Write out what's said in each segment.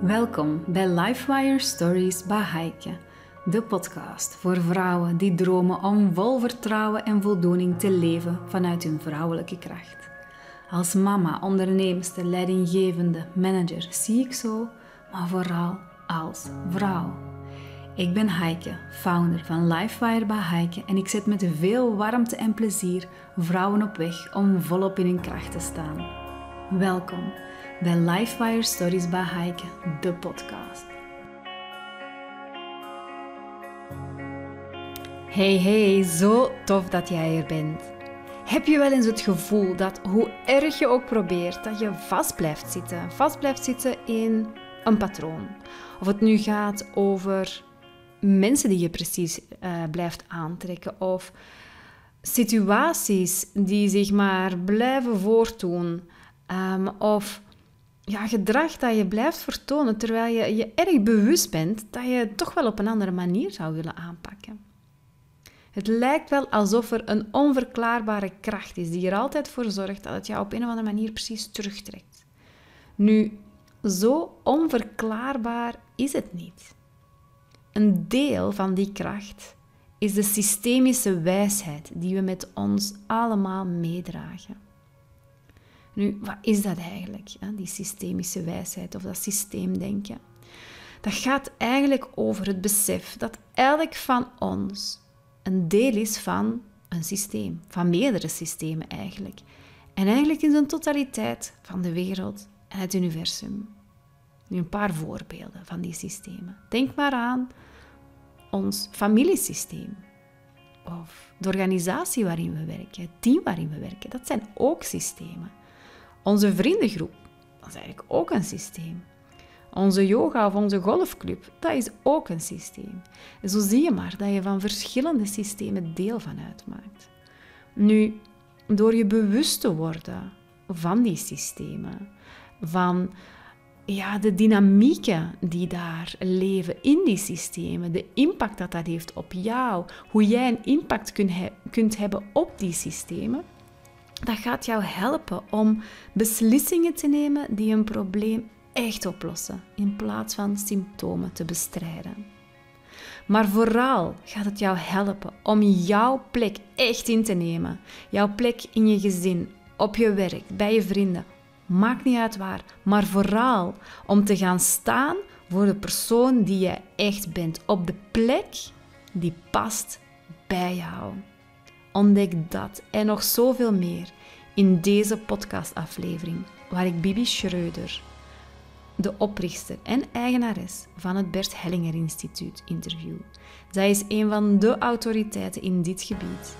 Welkom bij Lifewire Stories bij Heike, de podcast voor vrouwen die dromen om vol vertrouwen en voldoening te leven vanuit hun vrouwelijke kracht. Als mama, onderneemster, leidinggevende, manager zie ik zo, maar vooral als vrouw. Ik ben Heike, founder van Lifewire bij Heike en ik zet met veel warmte en plezier vrouwen op weg om volop in hun kracht te staan. Welkom bij Lifewire Stories bij Heike, de podcast. Hey hey, zo tof dat jij er bent. Heb je wel eens het gevoel dat hoe erg je ook probeert, dat je vast blijft zitten, vast blijft zitten in een patroon? Of het nu gaat over mensen die je precies uh, blijft aantrekken of situaties die zich maar blijven voortdoen um, of ja, gedrag dat je blijft vertonen terwijl je je erg bewust bent dat je het toch wel op een andere manier zou willen aanpakken. Het lijkt wel alsof er een onverklaarbare kracht is die er altijd voor zorgt dat het jou op een of andere manier precies terugtrekt. Nu, zo onverklaarbaar is het niet. Een deel van die kracht is de systemische wijsheid die we met ons allemaal meedragen. Nu, wat is dat eigenlijk, die systemische wijsheid of dat systeemdenken? Dat gaat eigenlijk over het besef dat elk van ons een deel is van een systeem, van meerdere systemen eigenlijk. En eigenlijk in zijn totaliteit van de wereld en het universum. Nu een paar voorbeelden van die systemen. Denk maar aan ons familiesysteem. Of de organisatie waarin we werken, het team waarin we werken. Dat zijn ook systemen. Onze vriendengroep, dat is eigenlijk ook een systeem. Onze yoga of onze golfclub, dat is ook een systeem. En zo zie je maar dat je van verschillende systemen deel van uitmaakt. Nu, door je bewust te worden van die systemen, van ja, de dynamieken die daar leven in die systemen, de impact dat dat heeft op jou, hoe jij een impact kunt, kunt hebben op die systemen, dat gaat jou helpen om beslissingen te nemen die een probleem echt oplossen, in plaats van symptomen te bestrijden. Maar vooral gaat het jou helpen om jouw plek echt in te nemen. Jouw plek in je gezin, op je werk, bij je vrienden. Maakt niet uit waar, maar vooral om te gaan staan voor de persoon die je echt bent, op de plek die past bij jou. Ontdek dat en nog zoveel meer in deze podcastaflevering, waar ik Bibi Schreuder, de oprichter en eigenares van het Bert Hellinger Instituut, interview. Zij is een van de autoriteiten in dit gebied.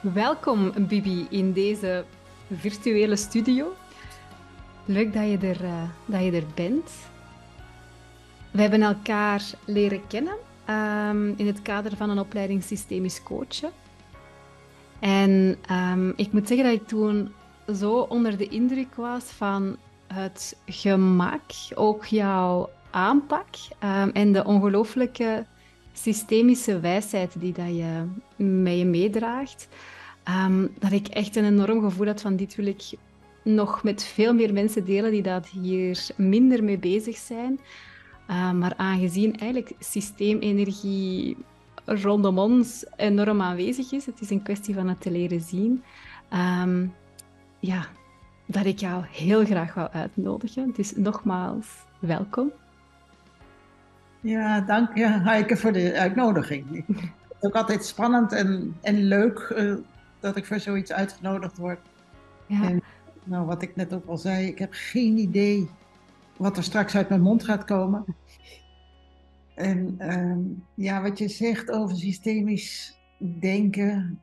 Welkom Bibi in deze virtuele studio. Leuk dat je er, uh, dat je er bent. We hebben elkaar leren kennen um, in het kader van een opleiding systemisch coachen. En um, ik moet zeggen dat ik toen zo onder de indruk was van het gemak, ook jouw aanpak um, en de ongelooflijke systemische wijsheid die dat je met je meedraagt. Dat ik echt een enorm gevoel had van dit wil ik nog met veel meer mensen delen die dat hier minder mee bezig zijn. Uh, maar aangezien eigenlijk systeemenergie rondom ons enorm aanwezig is, het is een kwestie van het te leren zien, um, ja, dat ik jou heel graag wou uitnodigen. Dus nogmaals, welkom. Ja, dank je Heike voor de uitnodiging. Ook altijd spannend en, en leuk uh, dat ik voor zoiets uitgenodigd word. Ja. En nou, wat ik net ook al zei, ik heb geen idee wat er straks uit mijn mond gaat komen. En uh, ja, wat je zegt over systemisch denken.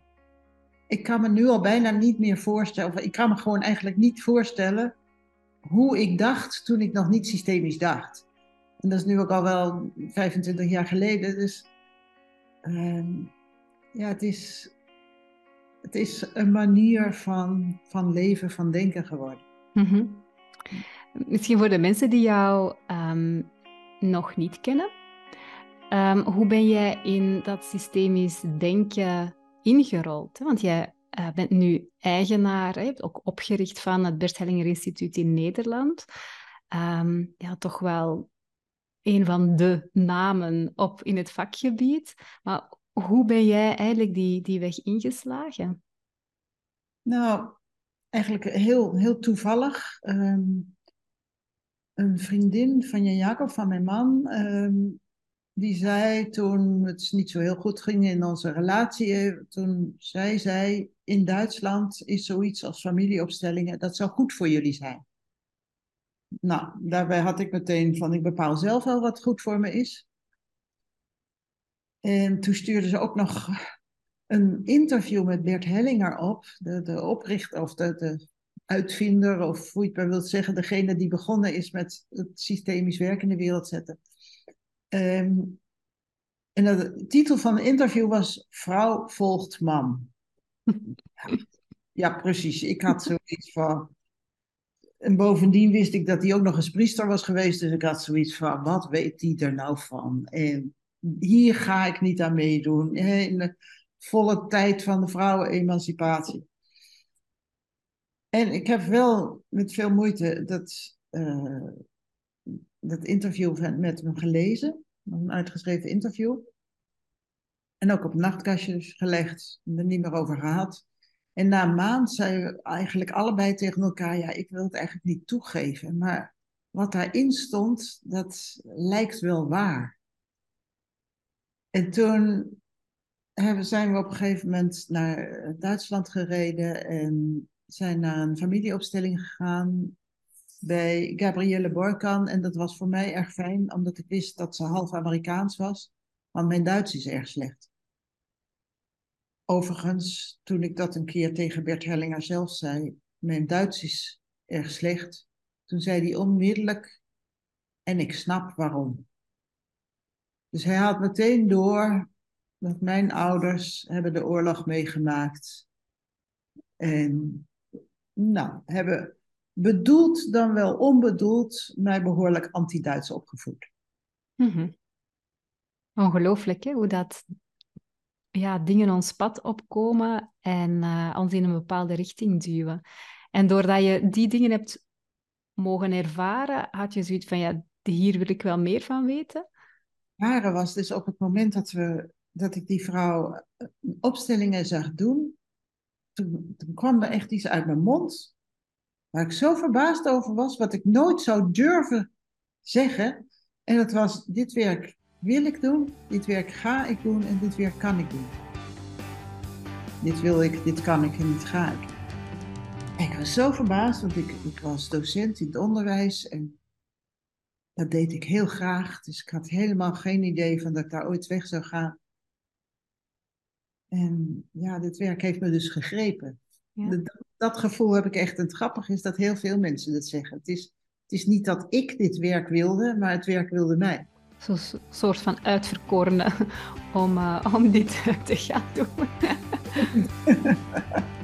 Ik kan me nu al bijna niet meer voorstellen, of ik kan me gewoon eigenlijk niet voorstellen hoe ik dacht toen ik nog niet systemisch dacht. En dat is nu ook al wel 25 jaar geleden. Dus uh, ja, het is, het is een manier van, van leven, van denken geworden. Mm. Misschien voor de mensen die jou um, nog niet kennen, um, hoe ben jij in dat systemisch denken ingerold? Want jij uh, bent nu eigenaar, hè, ook opgericht van het Bert Hellinger Instituut in Nederland. Ehm, ja, toch wel een van de namen op in het vakgebied. Maar hoe ben jij eigenlijk die, die weg ingeslagen? Nou, eigenlijk heel, heel toevallig. Ehm, een vriendin van Jan Jacob, van mijn man, ehm, die zei toen het niet zo heel goed ging in onze relatie, eh, toen zei zij, in Duitsland is zoiets als familieopstellingen, dat zou goed voor jullie zijn. Nou, daarbij had ik meteen van, ik bepaal zelf wel wat goed voor me is. En toen stuurde ze ook nog een interview met Bert Hellinger op, de, de oprichter of de, de uitvinder, of hoe je het maar wilt zeggen, degene die begonnen is met het systemisch werk in de wereld zetten. Ehm, en de titel van het interview was Vrouw volgt man. ja, precies. Ik had zoiets van. En bovendien wist ik dat hij ook nog eens priester was geweest. Dus ik had zoiets van: wat weet hij er nou van? En hier ga ik niet aan meedoen. In de volle tijd van de vrouwenemancipatie. En ik heb wel met veel moeite dat, uh, dat interview met hem gelezen. Een uitgeschreven interview. En ook op nachtkastjes gelegd. Er niet meer over gehad. En na een maand zeiden we eigenlijk allebei tegen elkaar: ja, ik wil het eigenlijk niet toegeven. Maar wat daarin stond, dat lijkt wel waar. En toen zijn we op een gegeven moment naar Duitsland gereden en zijn naar een familieopstelling gegaan bij Gabrielle Borkan. En dat was voor mij erg fijn, omdat ik wist dat ze half Amerikaans was. Want mijn Duits is erg slecht. Overigens, toen ik dat een keer tegen Bert Hellinger zelf zei, mijn Duits is erg slecht. Toen zei hij onmiddellijk, en ik snap waarom. Dus hij had meteen door dat mijn ouders hebben de oorlog meegemaakt. En nou, hebben bedoeld dan wel onbedoeld mij behoorlijk anti-Duits opgevoed. Mm Ongelooflijk hè, hoe dat ja, dingen ons pad opkomen en uh, ons in een bepaalde richting duwen. En doordat je die dingen hebt mogen ervaren, had je zoiets van, ja, hier wil ik wel meer van weten. Ware was dus op het moment dat, we, dat ik die vrouw eh, opstellingen zag doen, toen, kwam er echt iets uit mijn mond waar ik zo verbaasd over was, wat ik nooit zou durven zeggen. En dat was, dit werk wil ik doen, dit werk ga ik doen en dit werk kan ik doen. Dit wil ik, dit kan ik en dit ga ik. ik was zo verbaasd, want ik, ik was docent in het onderwijs en dat deed ik heel graag. Dus ik had helemaal geen idee van dat ik daar ooit weg zou gaan. En ja, dit werk heeft me dus gegrepen. Dat, dat, gevoel heb ik echt. En het grappige is dat heel veel mensen dat zeggen. Het is, het is niet dat ik dit werk wilde, maar het werk wilde mij. Zo'n soort van uitverkorene om, uh, om dit te gaan doen.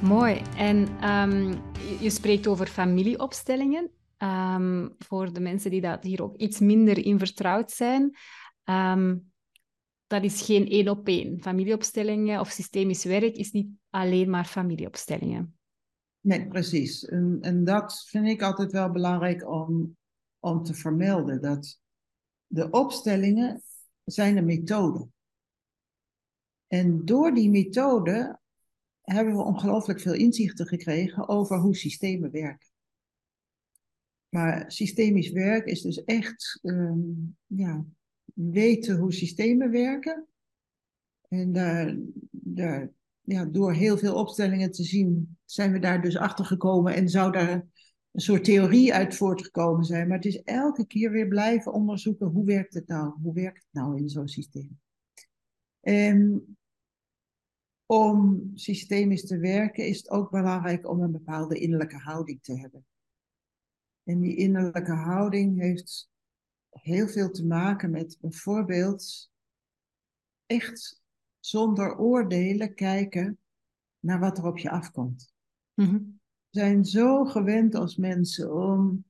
Mooi. En um, je spreekt over familieopstellingen. Um, voor de mensen die dat hier ook iets minder in vertrouwd zijn. Um, dat is geen één op één. Familieopstellingen of systemisch werk is niet alleen maar familieopstellingen. Nee, precies. En, en dat vind ik altijd wel belangrijk om, om te vermelden. Dat de opstellingen zijn een methode. En door die methode hebben we ongelooflijk veel inzichten gekregen over hoe systemen werken. Maar systemisch werk is dus echt um, ja, weten hoe systemen werken. En daar, daar, door heel veel opstellingen te zien, zijn we daar dus achter gekomen en zou daar een soort theorie uit voortgekomen zijn. Maar het is elke keer weer blijven onderzoeken hoe werkt het nou? Hoe werkt het nou in zo'n systeem? En om systemisch te werken is het ook belangrijk om een bepaalde innerlijke houding te hebben. En die innerlijke houding heeft heel veel te maken met bijvoorbeeld echt zonder oordelen kijken naar wat er op je afkomt. Mhm. We zijn zo gewend als mensen om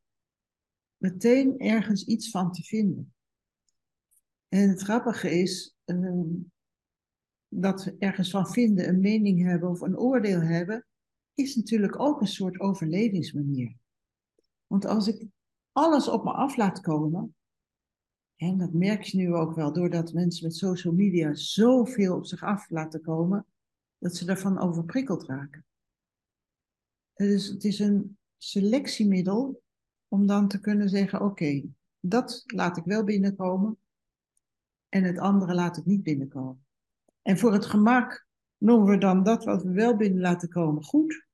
meteen ergens iets van te vinden. En het grappige is, ehm, dat ergens van vinden, een mening hebben of een oordeel hebben, is natuurlijk ook een soort overlevingsmanier. Want als ik alles op me af laat komen, en dat merk je nu ook wel, doordat mensen met social media zoveel op zich af laten komen, dat ze daarvan overprikkeld raken. Dus het is een selectiemiddel om dan te kunnen zeggen: oké, dat laat ik wel binnenkomen en het andere laat ik niet binnenkomen. En voor het gemak noemen we dan dat wat we wel binnen laten komen goed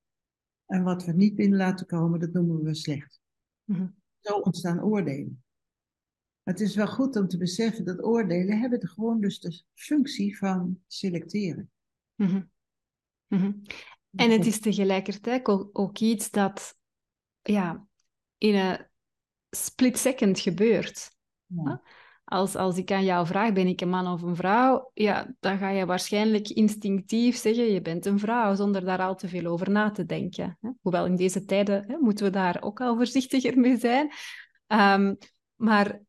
en wat we niet binnen laten komen, dat noemen we slecht. Mhm. Zo ontstaan oordelen. Het is wel goed om te beseffen dat oordelen hebben gewoon dus de functie van selecteren. Mm En het is tegelijkertijd ook, iets dat ja, in een split second gebeurt. Als, als ik aan jou vraag, ben ik een man of een vrouw? Ja, dan ga je waarschijnlijk instinctief zeggen, je bent een vrouw, zonder daar al te veel over na te denken. Hoewel in deze tijden hè, moeten we daar ook al voorzichtiger mee zijn. Um, maar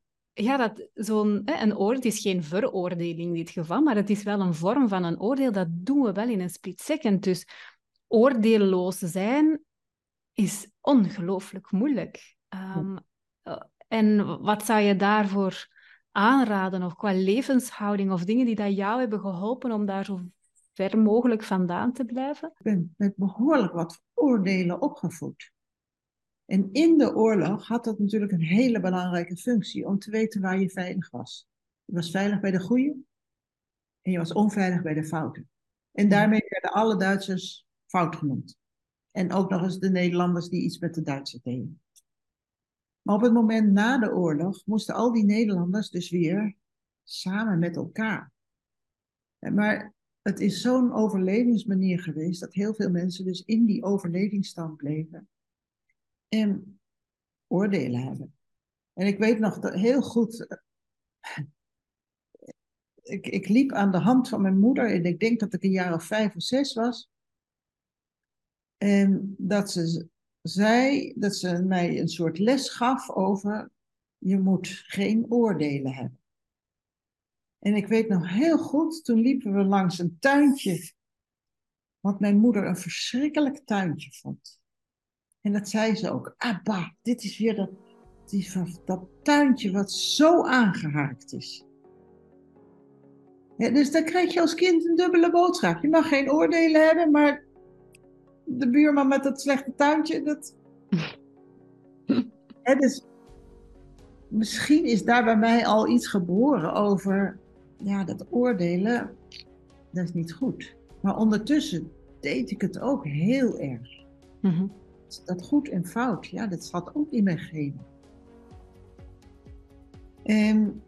ja, dat zo'n een oordeel is geen veroordeling in dit geval, maar het is wel een vorm van een oordeel. Dat doen we wel in een split second. Dus oordeelloos zijn is ongelooflijk moeilijk. Um, en wat zou je daarvoor aanraden, of qua levenshouding, of dingen die dat jou hebben geholpen om daar zo ver mogelijk vandaan te blijven? Ik ben met behoorlijk wat oordelen opgevoed. En in de oorlog had dat natuurlijk een hele belangrijke functie om te weten waar je veilig was. Je was veilig bij de goede en je was onveilig bij de fouten. En daarmee werden alle Duitsers fout genoemd. En ook nog eens de Nederlanders die iets met de Duitsers deden. Maar op het moment na de oorlog moesten al die Nederlanders dus weer samen met elkaar. Maar het is zo'n overlevingsmanier geweest dat heel veel mensen dus in die overlevingsstand bleven en oordelen hebben. En ik weet nog heel goed, ik, ik liep aan de hand van mijn moeder en ik denk dat ik een jaar of vijf of zes was. En dat ze zei dat ze mij een soort les gaf over je moet geen oordelen hebben. En ik weet nog heel goed, toen liepen we langs een tuintje, wat mijn moeder een verschrikkelijk tuintje vond. En dat zei ze ook. Ah, dit is weer dat, die, dat tuintje wat zo aangehaakt is. Ja, dus dan krijg je als kind een dubbele boodschap. Je mag geen oordelen hebben, maar de buurman met dat slechte tuintje, dat. ja, dus misschien is daar bij mij al iets geboren over. Ja, dat oordelen, dat is niet goed. Maar ondertussen deed ik het ook heel erg. Mm dat goed en fout, ja, dat zat ook in mijn genen. En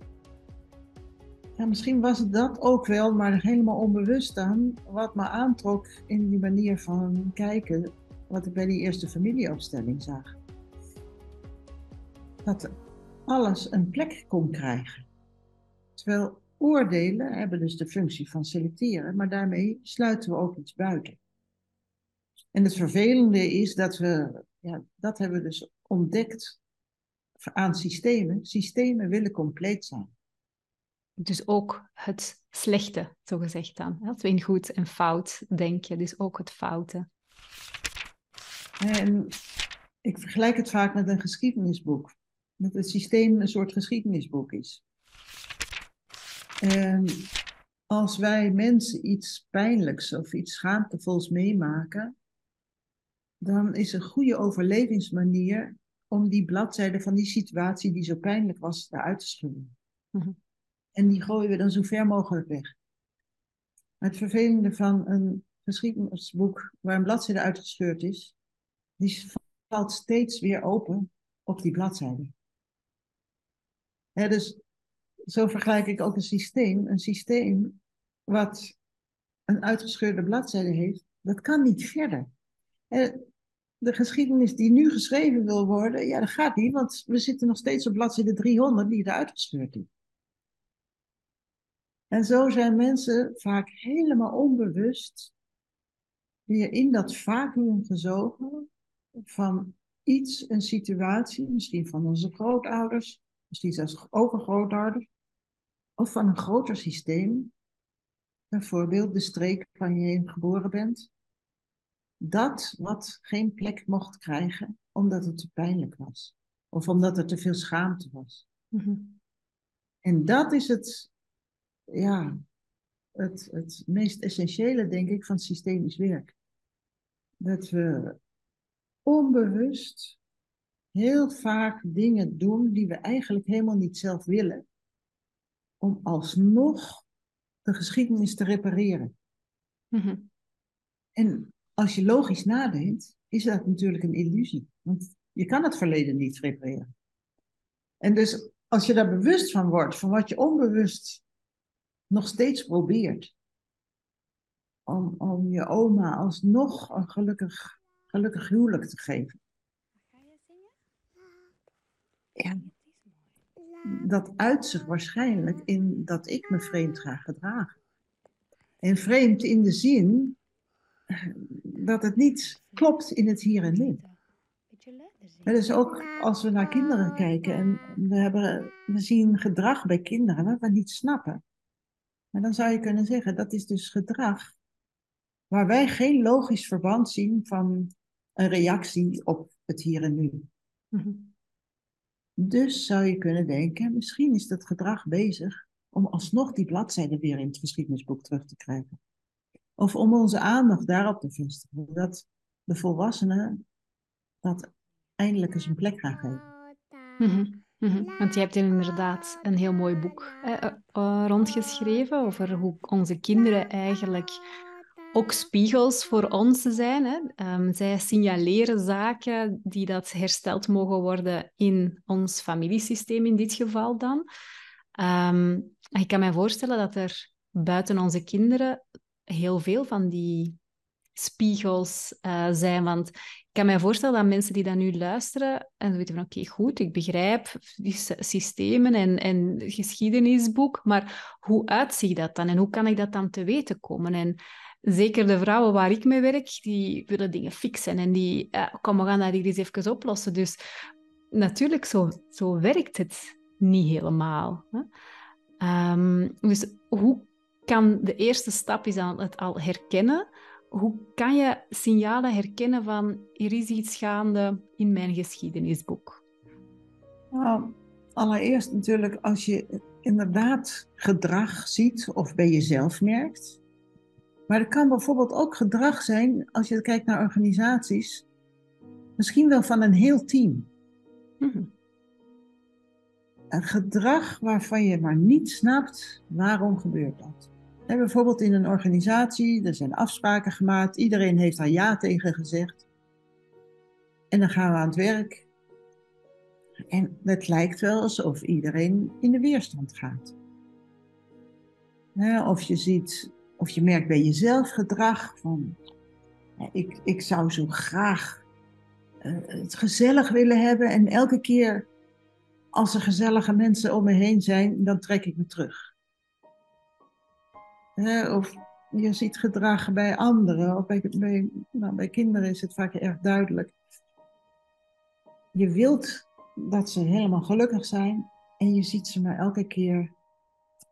ja, misschien was het dat ook wel, maar helemaal onbewust aan, wat me aantrok in die manier van kijken, wat ik bij die eerste familieopstelling zag. Dat alles een plek kon krijgen. Terwijl oordelen hebben dus de functie van selecteren, maar daarmee sluiten we ook iets buiten. En het vervelende is dat we, ja, dat hebben we dus ontdekt aan systemen. Systemen willen compleet zijn. Dus ook het slechte, zo gezegd dan. Als we in goed en fout denken, dus ook het foute. En ik vergelijk het vaak met een geschiedenisboek. Dat het systeem een soort geschiedenisboek is. En als wij mensen iets pijnlijks of iets schaamtevols meemaken, dan is een goede overlevingsmanier om die bladzijde van die situatie die zo pijnlijk was, eruit te schudden. Mhm. En die gooien we dan zo ver mogelijk weg. Het vervelende van een geschiedenisboek waar een bladzijde uitgescheurd is, die valt steeds weer open op die bladzijde. dus zo vergelijk ik ook een systeem. Een systeem wat een uitgescheurde bladzijde heeft, dat kan niet verder de geschiedenis die nu geschreven wil worden, ja, dat gaat niet, want we zitten nog steeds op bladzijde 300 die eruit gescheurd is. En zo zijn mensen vaak helemaal onbewust weer in dat vacuüm gezogen van iets, een situatie, misschien van onze grootouders, misschien zelfs overgrootouders, of van een groter systeem, bijvoorbeeld de streek waar je in geboren bent, dat wat geen plek mocht krijgen omdat het te pijnlijk was. Of omdat er te veel schaamte was. Mhm. En dat is het, ja, het, het meest essentiële, denk ik, van systemisch werk. Dat we onbewust heel vaak dingen doen die we eigenlijk helemaal niet zelf willen. Om alsnog de geschiedenis te repareren. Mhm. En als je logisch nadenkt, is dat natuurlijk een illusie. Want je kan het verleden niet repareren. En dus als je daar bewust van wordt, van wat je onbewust nog steeds probeert, om, om je oma alsnog een gelukkig, gelukkig huwelijk te geven. Ja, dat uit zich waarschijnlijk in dat ik me vreemd ga gedragen. En vreemd in de zin dat het niet klopt in het hier en nu. Dus ook als we naar kinderen kijken en we, hebben, we zien gedrag bij kinderen wat we niet snappen. En dan zou je kunnen zeggen, dat is dus gedrag waar wij geen logisch verband zien van een reactie op het hier en nu. Dus zou je kunnen denken, misschien is dat gedrag bezig om alsnog die bladzijde weer in het geschiedenisboek terug te krijgen. Of om onze aandacht daarop te vestigen, dat de volwassenen dat eindelijk eens een plek gaan geven. Mm Want je hebt inderdaad een heel mooi boek uh, rondgeschreven over hoe onze kinderen eigenlijk ook spiegels voor ons zijn. Hè. Ehm, zij signaleren zaken die dat hersteld mogen worden in ons familiesysteem in dit geval dan. Um, ik kan me voorstellen dat er buiten onze kinderen heel veel van die spiegels uh, zijn. Want ik kan me voorstellen dat mensen die dat nu luisteren en weten van oké, goed, ik begrijp die systemen en, en geschiedenisboek, maar hoe uitziet dat dan en hoe kan ik dat dan te weten komen? En zeker de vrouwen waar ik mee werk, die willen dingen fixen en die, uh, kom, we gaan dat hier eens even oplossen. Dus natuurlijk, zo, zo werkt het niet helemaal. Hè? Um, dus hoe kan de eerste stap is dan het al herkennen? Hoe kan je signalen herkennen van er is iets gaande in mijn geschiedenisboek? Nou, allereerst natuurlijk als je inderdaad gedrag ziet of bij jezelf merkt. Maar het kan bijvoorbeeld ook gedrag zijn, als je kijkt naar organisaties, misschien wel van een heel team. Mhm. Een gedrag waarvan je maar niet snapt waarom gebeurt dat. Bijvoorbeeld in een organisatie, er zijn afspraken gemaakt, iedereen heeft daar ja tegen gezegd. En dan gaan we aan het werk. En het lijkt wel alsof iedereen in de weerstand gaat. Of je ziet, of je merkt bij jezelf gedrag van, ik, ik zou zo graag eh, het gezellig willen hebben en elke keer als er gezellige mensen om me heen zijn, dan trek ik me terug. Of je ziet gedrag bij anderen, of bij, nou, bij kinderen is het vaak erg duidelijk. Je wilt dat ze helemaal gelukkig zijn en je ziet ze maar elke keer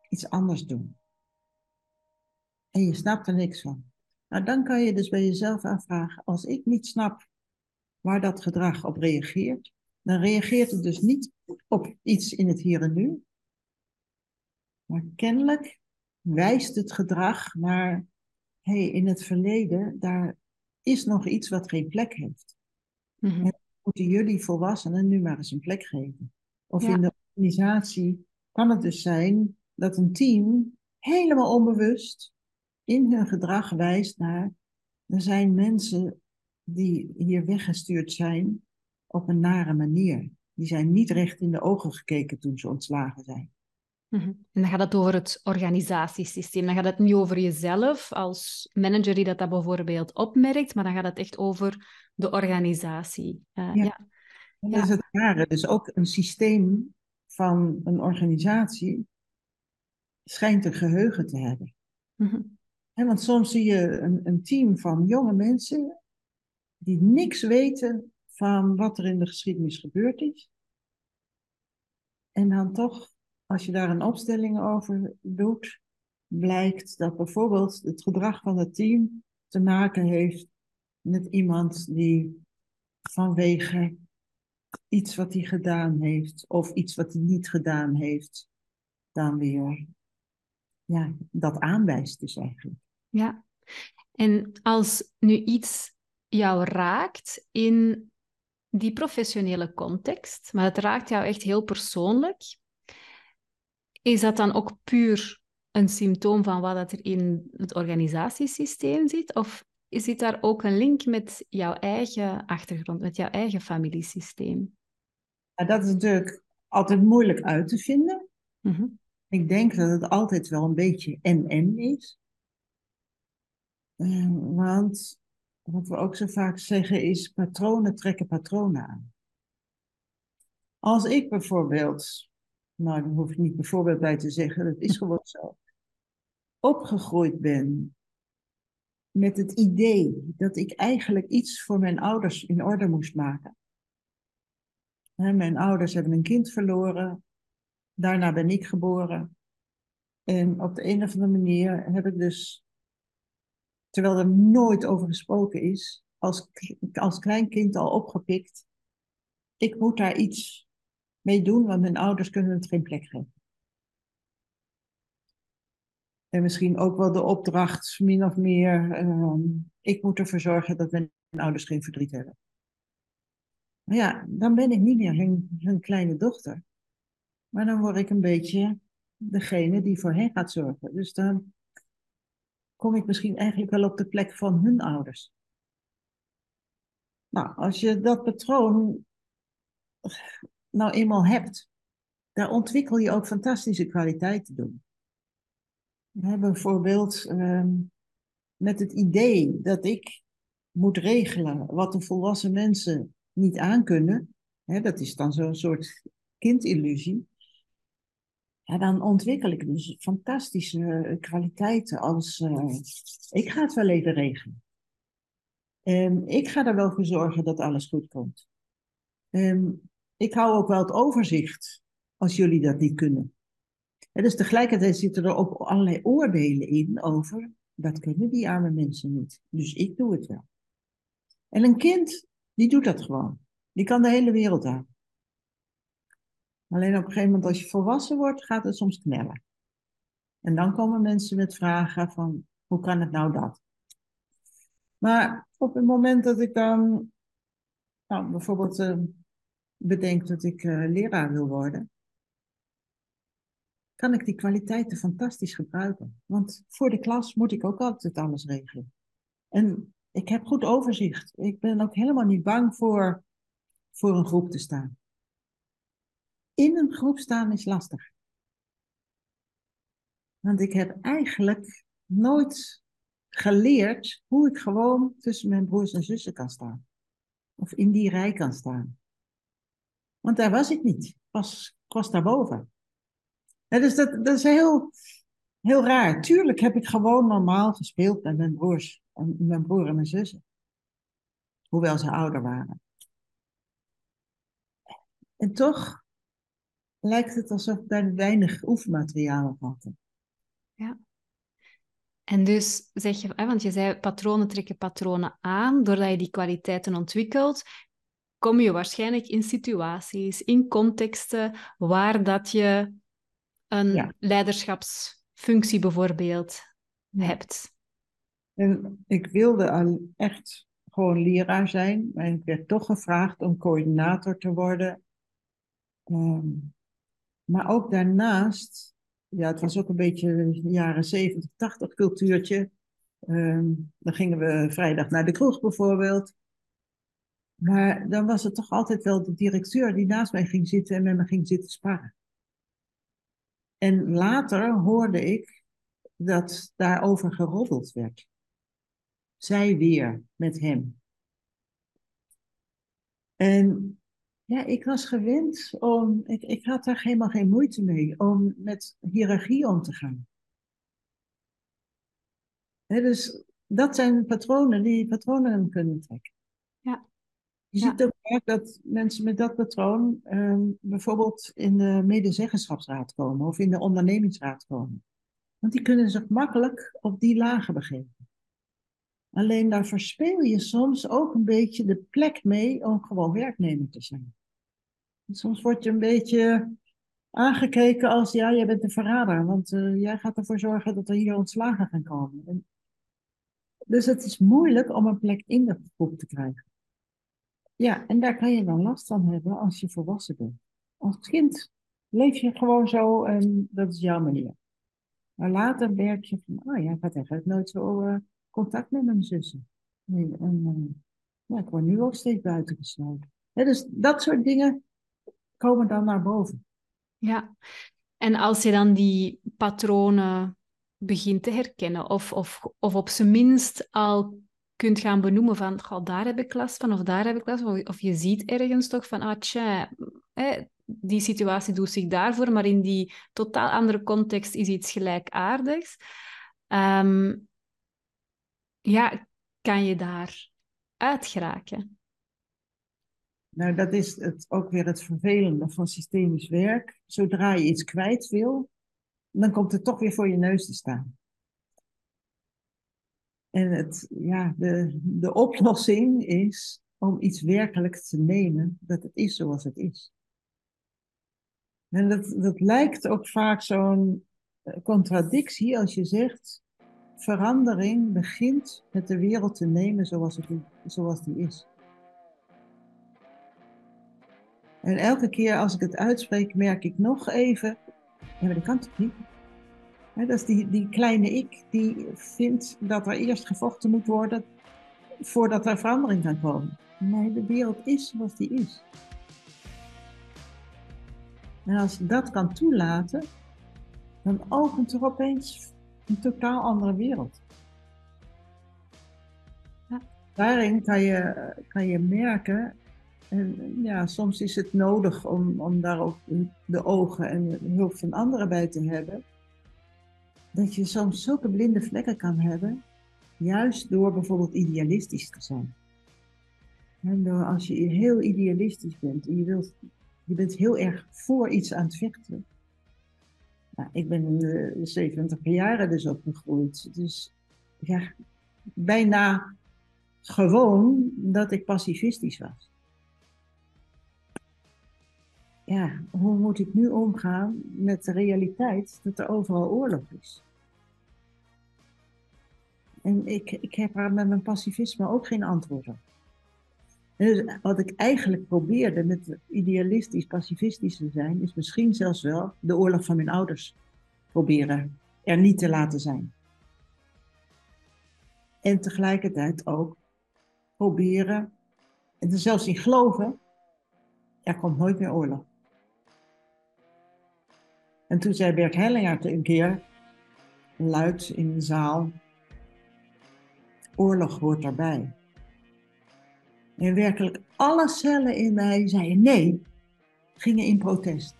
iets anders doen. En je snapt er niks van. Nou, dan kan je dus bij jezelf afvragen, als ik niet snap waar dat gedrag op reageert, dan reageert het dus niet op iets in het hier en nu. Maar kennelijk wijst het gedrag naar, hey, in het verleden, daar is nog iets wat geen plek heeft. Mm En moeten jullie volwassenen nu maar eens een plek geven. Of in de organisatie kan het dus zijn dat een team helemaal onbewust in hun gedrag wijst naar, er zijn mensen die hier weggestuurd zijn op een nare manier. Die zijn niet recht in de ogen gekeken toen ze ontslagen zijn. Mhm. En dan gaat het over het organisatiesysteem. Dan gaat het niet over jezelf als manager die dat, dat bijvoorbeeld opmerkt, maar dan gaat het echt over de organisatie. Uh, ja. ja. Dat is het rare. Dus ook een systeem van een organisatie schijnt een geheugen te hebben. Mm want soms zie je een, een team van jonge mensen die niks weten van wat er in de geschiedenis gebeurd is. En dan toch als je daar een opstelling over doet, blijkt dat bijvoorbeeld het gedrag van het team te maken heeft met iemand die vanwege iets wat hij gedaan heeft of iets wat hij niet gedaan heeft, dan weer ja, dat aanwijst dus eigenlijk. Ja, en als nu iets jou raakt in die professionele context, maar het raakt jou echt heel persoonlijk, is dat dan ook puur een symptoom van wat er in het organisatiesysteem zit? Of zit daar ook een link met jouw eigen achtergrond, met jouw eigen familiesysteem? Ja, dat is natuurlijk altijd moeilijk uit te vinden. Mhm. Ik denk dat het altijd wel een beetje en-en is. Uh, want wat we ook zo vaak zeggen is, patronen trekken patronen aan. Als ik bijvoorbeeld, nou daar hoef ik niet bijvoorbeeld bij te zeggen, dat is gewoon zo, opgegroeid ben met het idee dat ik eigenlijk iets voor mijn ouders in orde moest maken. Mijn ouders hebben een kind verloren, daarna ben ik geboren. En op de een of andere manier heb ik dus terwijl er nooit over gesproken is, als, als klein kind al opgepikt. Ik moet daar iets mee doen, want mijn ouders kunnen het geen plek geven. En misschien ook wel de opdracht, min of meer, ehm, ik moet ervoor zorgen dat mijn ouders geen verdriet hebben. Maar ja, dan ben ik niet meer hun, hun kleine dochter. Maar dan word ik een beetje degene die voor hen gaat zorgen. Dus dan kom ik misschien eigenlijk wel op de plek van hun ouders. Nou, als je dat patroon nou eenmaal hebt, daar ontwikkel je ook fantastische kwaliteiten doen. bijvoorbeeld ehm, met het idee dat ik moet regelen wat de volwassen mensen niet aankunnen. Hè, dat is dan zo'n soort kindillusie ja, dan ontwikkel ik dus fantastische eh, kwaliteiten als uh, ik ga het wel even regelen. Um, ik ga er wel voor zorgen dat alles goed komt. Um, ik hou ook wel het overzicht als jullie dat niet kunnen. En dus tegelijkertijd zitten er ook allerlei oordelen in over dat kunnen die arme mensen niet. Dus ik doe het wel. En een kind, die doet dat gewoon. Die kan de hele wereld aan. Alleen op een gegeven moment als je volwassen wordt, gaat het soms knellen. En dan komen mensen met vragen van, hoe kan het nou dat? Maar op het moment dat ik dan, nou, bijvoorbeeld uh, bedenk dat ik uh, leraar wil worden, kan ik die kwaliteiten fantastisch gebruiken. Want voor de klas moet ik ook altijd alles regelen. En ik heb goed overzicht. Ik ben ook helemaal niet bang voor, voor een groep te staan in een groep staan is lastig. Want ik heb eigenlijk nooit geleerd hoe ik gewoon tussen mijn broers en zussen kan staan. Of in die rij kan staan. Want daar was ik niet. Was, ik was daarboven. Ja, dus dat, dat is heel, heel raar. Tuurlijk heb ik gewoon normaal gespeeld met mijn broers. En mijn broer en mijn zussen. Hoewel ze ouder waren. En toch lijkt het alsof ik daar weinig oefenmateriaal op had. Ja. En dus zeg je, want je zei patronen trekken patronen aan, doordat je die kwaliteiten ontwikkelt, kom je waarschijnlijk in situaties, in contexten waar dat je een leiderschapsfunctie bijvoorbeeld hebt. En ik wilde al echt gewoon leraar zijn, maar ik werd toch gevraagd om coördinator te worden. Ehm, maar ook daarnaast, ja, het was ook een beetje jaren 70, 80 cultuurtje. Ehm, dan gingen we vrijdag naar de kroeg bijvoorbeeld. Maar dan was het toch altijd wel de directeur die naast mij ging zitten en met me ging zitten sparren. En later hoorde ik dat daarover geroddeld werd. Zij weer met hem. En ja, ik was gewend om, ik, ik had daar helemaal geen moeite mee om met hiërarchie om te gaan. dus dat zijn patronen die patronen kunnen trekken. Ja. Je ziet ook vaak dat mensen met dat patroon um, bijvoorbeeld in de medezeggenschapsraad komen of in de ondernemingsraad komen. Want die kunnen zich makkelijk op die lagen begeven. Alleen daar verspeel je soms ook een beetje de plek mee om gewoon werknemer te zijn. soms word je een beetje aangekeken als, ja, jij bent een verrader, want uh, jij gaat ervoor zorgen dat er hier ontslagen gaan komen. En dus het is moeilijk om een plek in de groep te krijgen. Ja, en daar kan je dan last van hebben als je volwassen bent. Als kind leef je gewoon zo en dat is jouw manier. Maar later merk je van, oh ja, ik had eigenlijk nooit zo uh, contact met mijn zussen. En, en ja, ik word nu ook steeds buitengesloten. Dus dat soort dingen komen dan naar boven. Ja, en als je dan die patronen begint te herkennen, of, of, of op zijn minst al kunt gaan benoemen van, daar heb ik last van, of daar heb ik last van, of je ziet ergens toch van, ah hè, die situatie doet zich daarvoor, maar in die totaal andere context is iets gelijkaardigs. Um, ja, kan je daar uitgeraken? Nou, dat is het, ook weer het vervelende van systemisch werk. Zodra je iets kwijt wil, dan komt het toch weer voor je neus te staan. En het, ja, de, de oplossing is om iets werkelijk te nemen dat het is zoals het is. En dat, dat lijkt ook vaak zo'n eh, contradictie als je zegt, verandering begint met de wereld te nemen zoals, het, zoals die is. En elke keer als ik het uitspreek, merk ik nog even, ja, maar dat kan toch niet? Dat is die, die kleine ik die vindt dat er eerst gevochten moet worden voordat er verandering kan komen. Nee, de wereld is zoals die is. En als je dat kan toelaten, dan opent er opeens een totaal andere wereld. Ja. Daarin kan je, kan je merken, en ja, soms is het nodig om, om daar ook de ogen en de hulp van anderen bij te hebben, dat je soms zulke blinde vlekken kan hebben, juist door bijvoorbeeld idealistisch te zijn. En door als je heel idealistisch bent en je, wilt, je bent heel erg voor iets aan het vechten. Nou, ik ben in de 70 jaren dus opgegroeid. Dus ja, bijna gewoon dat ik pacifistisch was. Ja, hoe moet ik nu omgaan met de realiteit dat er overal oorlog is? En ik, ik heb daar met mijn pacifisme ook geen antwoord op. Dus wat ik eigenlijk probeerde met idealistisch, pacifistisch te zijn, is misschien zelfs wel de oorlog van mijn ouders proberen er niet te laten zijn. En tegelijkertijd ook proberen, en zelfs in geloven, er komt nooit meer oorlog. En toen zei Bert Hellinger een keer, luid in de zaal, oorlog hoort daarbij. En werkelijk alle cellen in mij zeiden nee, gingen in protest.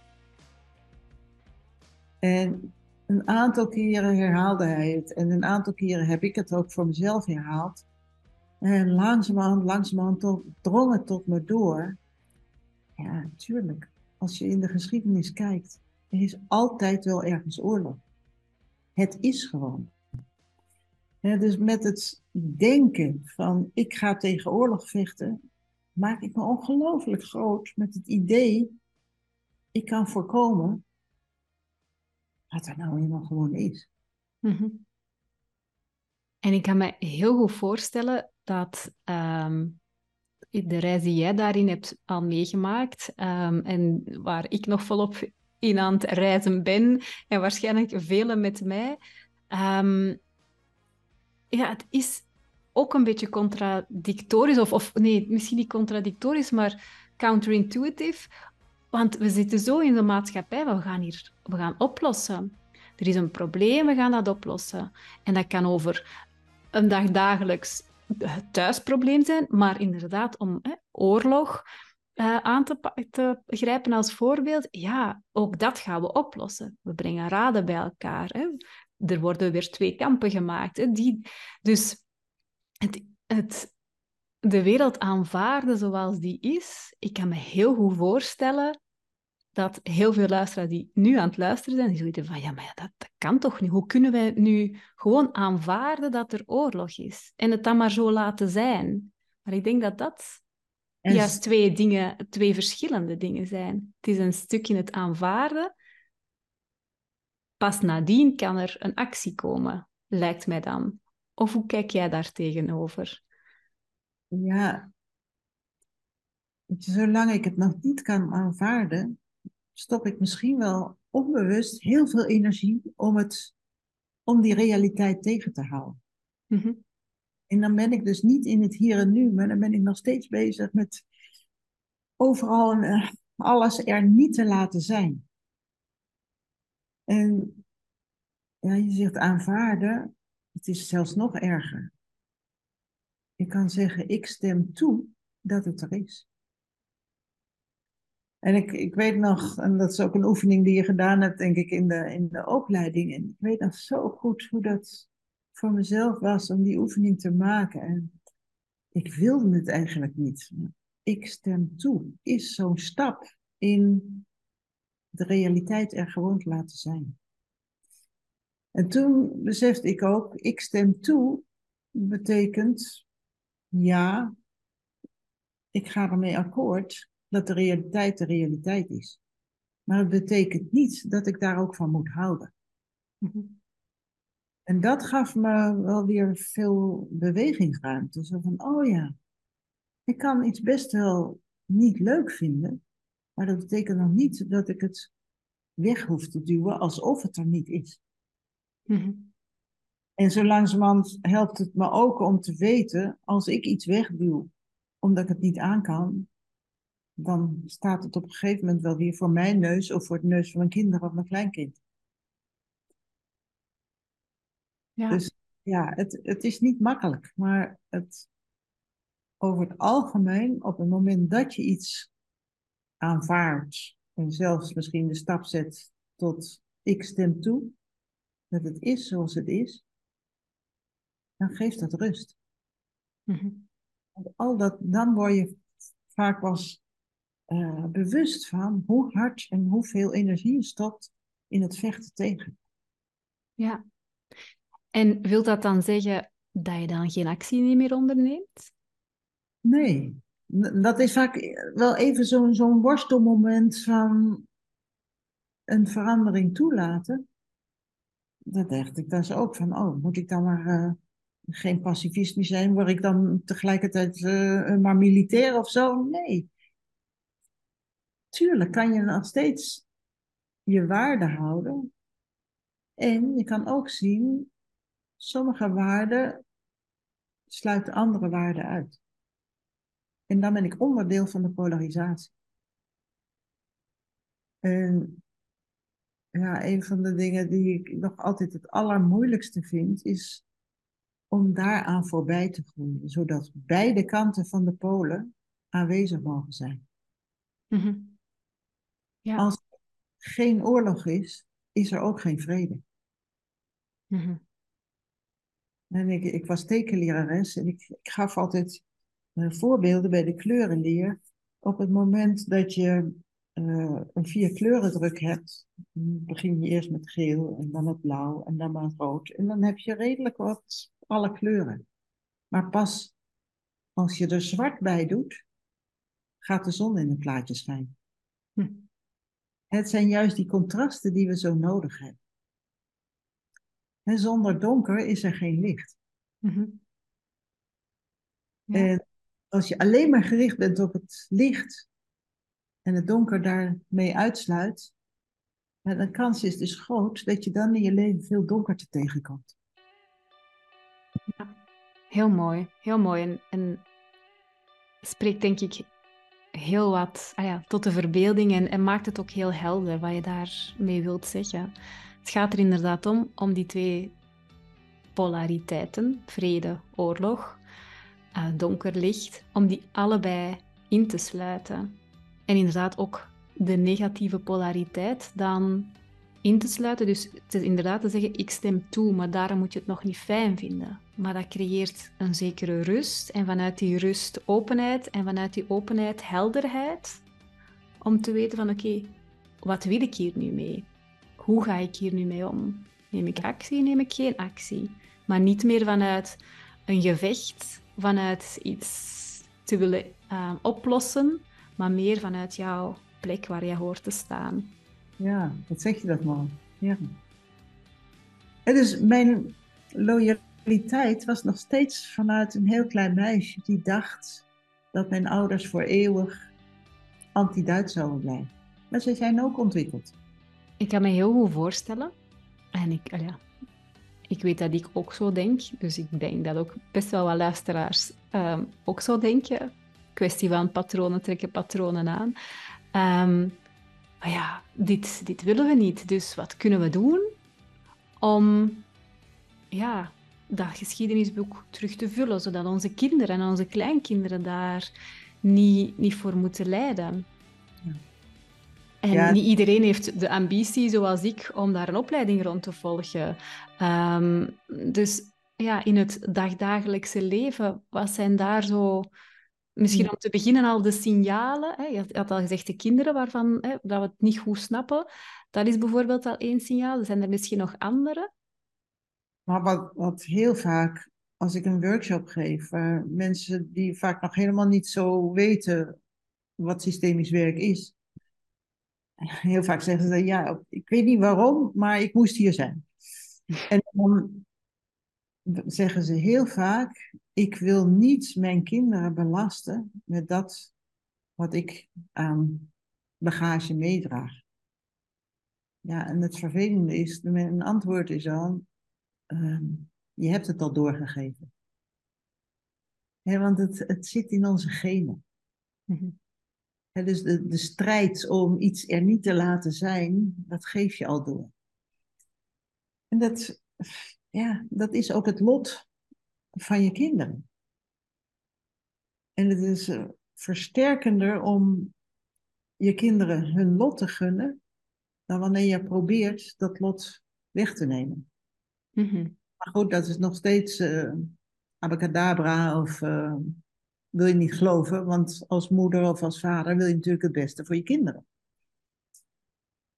En een aantal keren herhaalde hij het en een aantal keren heb ik het ook voor mezelf herhaald. En langzamerhand, langzamerhand tot, drong het tot me door. Ja, natuurlijk. Als je in de geschiedenis kijkt, er is altijd wel ergens oorlog. Het is gewoon dus met het denken van ik ga tegen oorlog vechten, maak ik me ongelooflijk groot met het idee, ik kan voorkomen wat er nou helemaal gewoon is. Mhm. En ik kan me heel goed voorstellen dat ehm, de reis die jij daarin hebt al meegemaakt um, en waar ik nog volop in aan het reizen ben en waarschijnlijk velen met mij, um, ja, het is ook een beetje contradictorisch, of, of nee, misschien niet contradictorisch, maar counterintuitive. Want we zitten zo in de maatschappij, we gaan hier we gaan oplossen. Er is een probleem, we gaan dat oplossen. En dat kan over een dag dagelijks thuisprobleem zijn, maar inderdaad om hè, oorlog uh, aan te, te, grijpen als voorbeeld, ja, ook dat gaan we oplossen. We brengen raden bij elkaar. Hè er worden weer twee kampen gemaakt. Hè, die, dus het, het, de wereld aanvaarden zoals die is, ik kan me heel goed voorstellen dat heel veel luisteraars die nu aan het luisteren zijn, die zoiets van, ja, maar dat, dat, kan toch niet? Hoe kunnen wij nu gewoon aanvaarden dat er oorlog is? En het dan maar zo laten zijn? Maar ik denk dat dat juist twee dingen, twee verschillende dingen zijn. Het is een stukje het aanvaarden. Pas nadien kan er een actie komen, lijkt mij dan. Of hoe kijk jij daar tegenover? Ja, zolang ik het nog niet kan aanvaarden, stop ik misschien wel onbewust heel veel energie om, het, om die realiteit tegen te houden. Mhm. En dan ben ik dus niet in het hier en nu, maar dan ben ik nog steeds bezig met overal uh, alles er niet te laten zijn. En ja, je zegt aanvaarden, het is zelfs nog erger. Je kan zeggen, ik stem toe dat het er is. En ik, ik weet nog, en dat is ook een oefening die je gedaan hebt, denk ik, in de, in de opleiding. En ik weet nog zo goed hoe dat voor mezelf was om die oefening te maken. En ik wilde het eigenlijk niet. Ik stem toe, is zo'n stap in de realiteit er gewoon te laten zijn. En toen besefte ik ook, ik stem toe, betekent ja, ik ga ermee akkoord dat de realiteit de realiteit is. Maar het betekent niet dat ik daar ook van moet houden. Mhm. En dat gaf me wel weer veel bewegingsruimte. Zo van, oh ja, ik kan iets best wel niet leuk vinden, maar dat betekent nog niet dat ik het weg hoef te duwen alsof het er niet is. Mhm. En zo langzamerhand helpt het me ook om te weten, als ik iets wegduw omdat ik het niet aan kan, dan staat het op een gegeven moment wel weer voor mijn neus of voor het neus van mijn kinderen of mijn kleinkind. Ja. Dus ja, het, het is niet makkelijk, maar het, over het algemeen, op het moment dat je iets aanvaardt en zelfs misschien de stap zet tot ik stem toe, dat het is zoals het is, dan geeft dat rust. Mm Al dat, dan word je vaak pas uh, bewust van hoe hard en hoeveel energie je stopt in het vechten tegen. Ja. En wil dat dan zeggen dat je dan geen actie meer onderneemt? Nee. Dat is vaak wel even zo'n worstelmoment van een verandering toelaten. Dat dacht ik dan ook van, oh, moet ik dan maar uh, geen pacifist meer zijn? Word ik dan tegelijkertijd uh, maar militair of zo? Nee tuurlijk kan je nog steeds je waarde houden. En je kan ook zien, sommige waarden sluiten andere waarden uit. En dan ben ik onderdeel van de polarisatie. En ja, een van de dingen die ik nog altijd het allermoeilijkste vind, is om daaraan voorbij te groeien, zodat beide kanten van de polen aanwezig mogen zijn. Mm ja. Als er geen oorlog is, is er ook geen vrede. Mhm. En ik, ik was tekenlerares en ik, ik gaf altijd voorbeelden bij de kleurenleer. Op het moment dat je uh, een vier kleurendruk hebt, begin je eerst met geel en dan met blauw en dan met rood. En dan heb je redelijk wat alle kleuren. Maar pas als je er zwart bij doet, gaat de zon in het plaatje schijnen. Hm. Het zijn juist die contrasten die we zo nodig hebben. En zonder donker is er geen licht. Mhm. En als je alleen maar gericht bent op het licht en het donker daarmee uitsluit, dan de kans is dus groot dat je dan in je leven veel donkerte tegenkomt. Ja, heel mooi, heel mooi. En, en spreekt denk ik heel wat ah ja, tot de verbeelding en, en, maakt het ook heel helder wat je daarmee wilt zeggen. Het gaat er inderdaad om, om die twee polariteiten, vrede, oorlog, donker, licht, om die allebei in te sluiten. En inderdaad ook de negatieve polariteit dan in te sluiten. Dus het is inderdaad te zeggen, ik stem toe, maar daarom moet je het nog niet fijn vinden. Maar dat creëert een zekere rust en vanuit die rust openheid en vanuit die openheid helderheid. Om te weten van oké, wat wil ik hier nu mee? Hoe ga ik hier nu mee om? Neem ik actie, neem ik geen actie? Maar niet meer vanuit een gevecht, vanuit iets te willen uh, oplossen, maar meer vanuit jouw plek waar je hoort te staan. Ja, wat zeg je dat man? Ja. En dus mijn loyaliteit was nog steeds vanuit een heel klein meisje die dacht dat mijn ouders voor eeuwig anti-Duits zouden blijven. Maar ze zijn ook ontwikkeld. Ik kan me heel goed voorstellen. En ik, ja, ik weet dat ik ook zo denk. Dus ik denk dat ook best wel wat luisteraars ehm, ook zo denken. Kwestie van patronen trekken patronen aan. Um, maar ja, dit, dit willen we niet. Dus wat kunnen we doen om ja, dat geschiedenisboek terug te vullen, zodat onze kinderen en onze kleinkinderen daar niet, niet voor moeten lijden? En niet iedereen heeft de ambitie, zoals ik, om daar een opleiding rond te volgen. Um, dus ja, in het dagdagelijkse leven, wat zijn daar zo... Misschien om te beginnen al de signalen. Hè? Je had al gezegd de kinderen waarvan hè, dat we het niet goed snappen. Dat is bijvoorbeeld al één signaal. Zijn er misschien nog andere? Maar wat, wat heel vaak, als ik een workshop geef, mensen die vaak nog helemaal niet zo weten wat systemisch werk is, heel vaak zeggen ze, ja, ik weet niet waarom, maar ik moest hier zijn. En dan zeggen ze heel vaak, ik wil niet mijn kinderen belasten met dat wat ik aan bagage meedraag. Ja, en het vervelende is, mijn antwoord is al, uh, je hebt het al doorgegeven. Ja, want het, het zit in onze genen. Mm dus de, de strijd om iets er niet te laten zijn, dat geef je al door. En dat, ja, dat is ook het lot van je kinderen. En het is eh, versterkender om je kinderen hun lot te gunnen, dan wanneer je probeert dat lot weg te nemen. Mhm. Maar goed, dat is nog steeds uh, abacadabra of uh, wil je niet geloven, want als moeder of als vader wil je natuurlijk het beste voor je kinderen.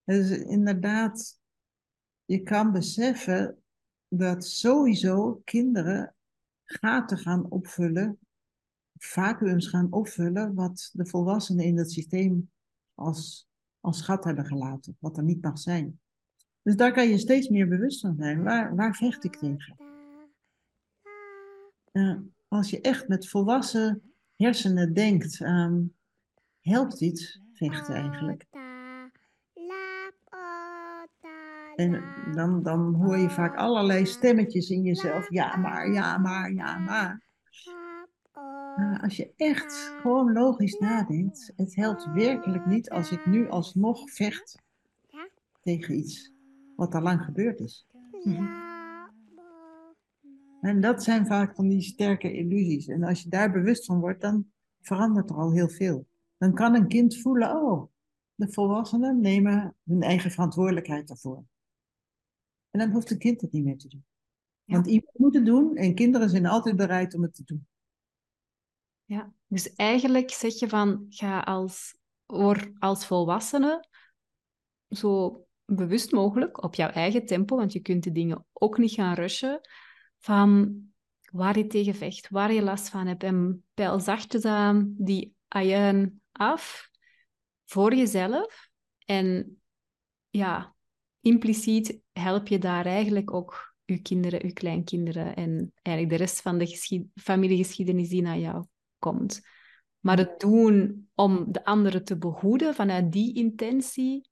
Dus inderdaad, je kan beseffen dat sowieso kinderen gaten gaan opvullen, vacuums gaan opvullen, wat de volwassenen in het systeem als, als gat hebben gelaten, wat er niet mag zijn. Dus daar kan je steeds meer bewust van zijn. Waar, waar vecht ik tegen? Ja als je echt met volwassen hersenen denkt, um, helpt iets vechten eigenlijk. En dan, dan hoor je vaak allerlei stemmetjes in jezelf. Ja, maar, ja, maar, ja, maar. maar als je echt gewoon logisch nadenkt, het helpt werkelijk niet als ik nu alsnog vecht tegen iets wat al lang gebeurd is. Mhm. En dat zijn vaak van die sterke illusies. En als je daar bewust van wordt, dan verandert er al heel veel. Dan kan een kind voelen, oh, de volwassenen nemen hun eigen verantwoordelijkheid daarvoor. En dan hoeft het kind het niet meer te doen. Want iemand moet het doen en kinderen zijn altijd bereid om het te doen. Ja, dus eigenlijk zeg je van, ga als, als volwassene zo bewust mogelijk op jouw eigen tempo, want je kunt de dingen ook niet gaan rushen, van waar je tegen vecht, waar je last van hebt. En peil zachtjes aan die ajuin af voor jezelf. En ja, impliciet help je daar eigenlijk ook je kinderen, je kleinkinderen en eigenlijk de rest van de familiegeschiedenis die naar jou komt. Maar het doen om de anderen te behoeden vanuit die intentie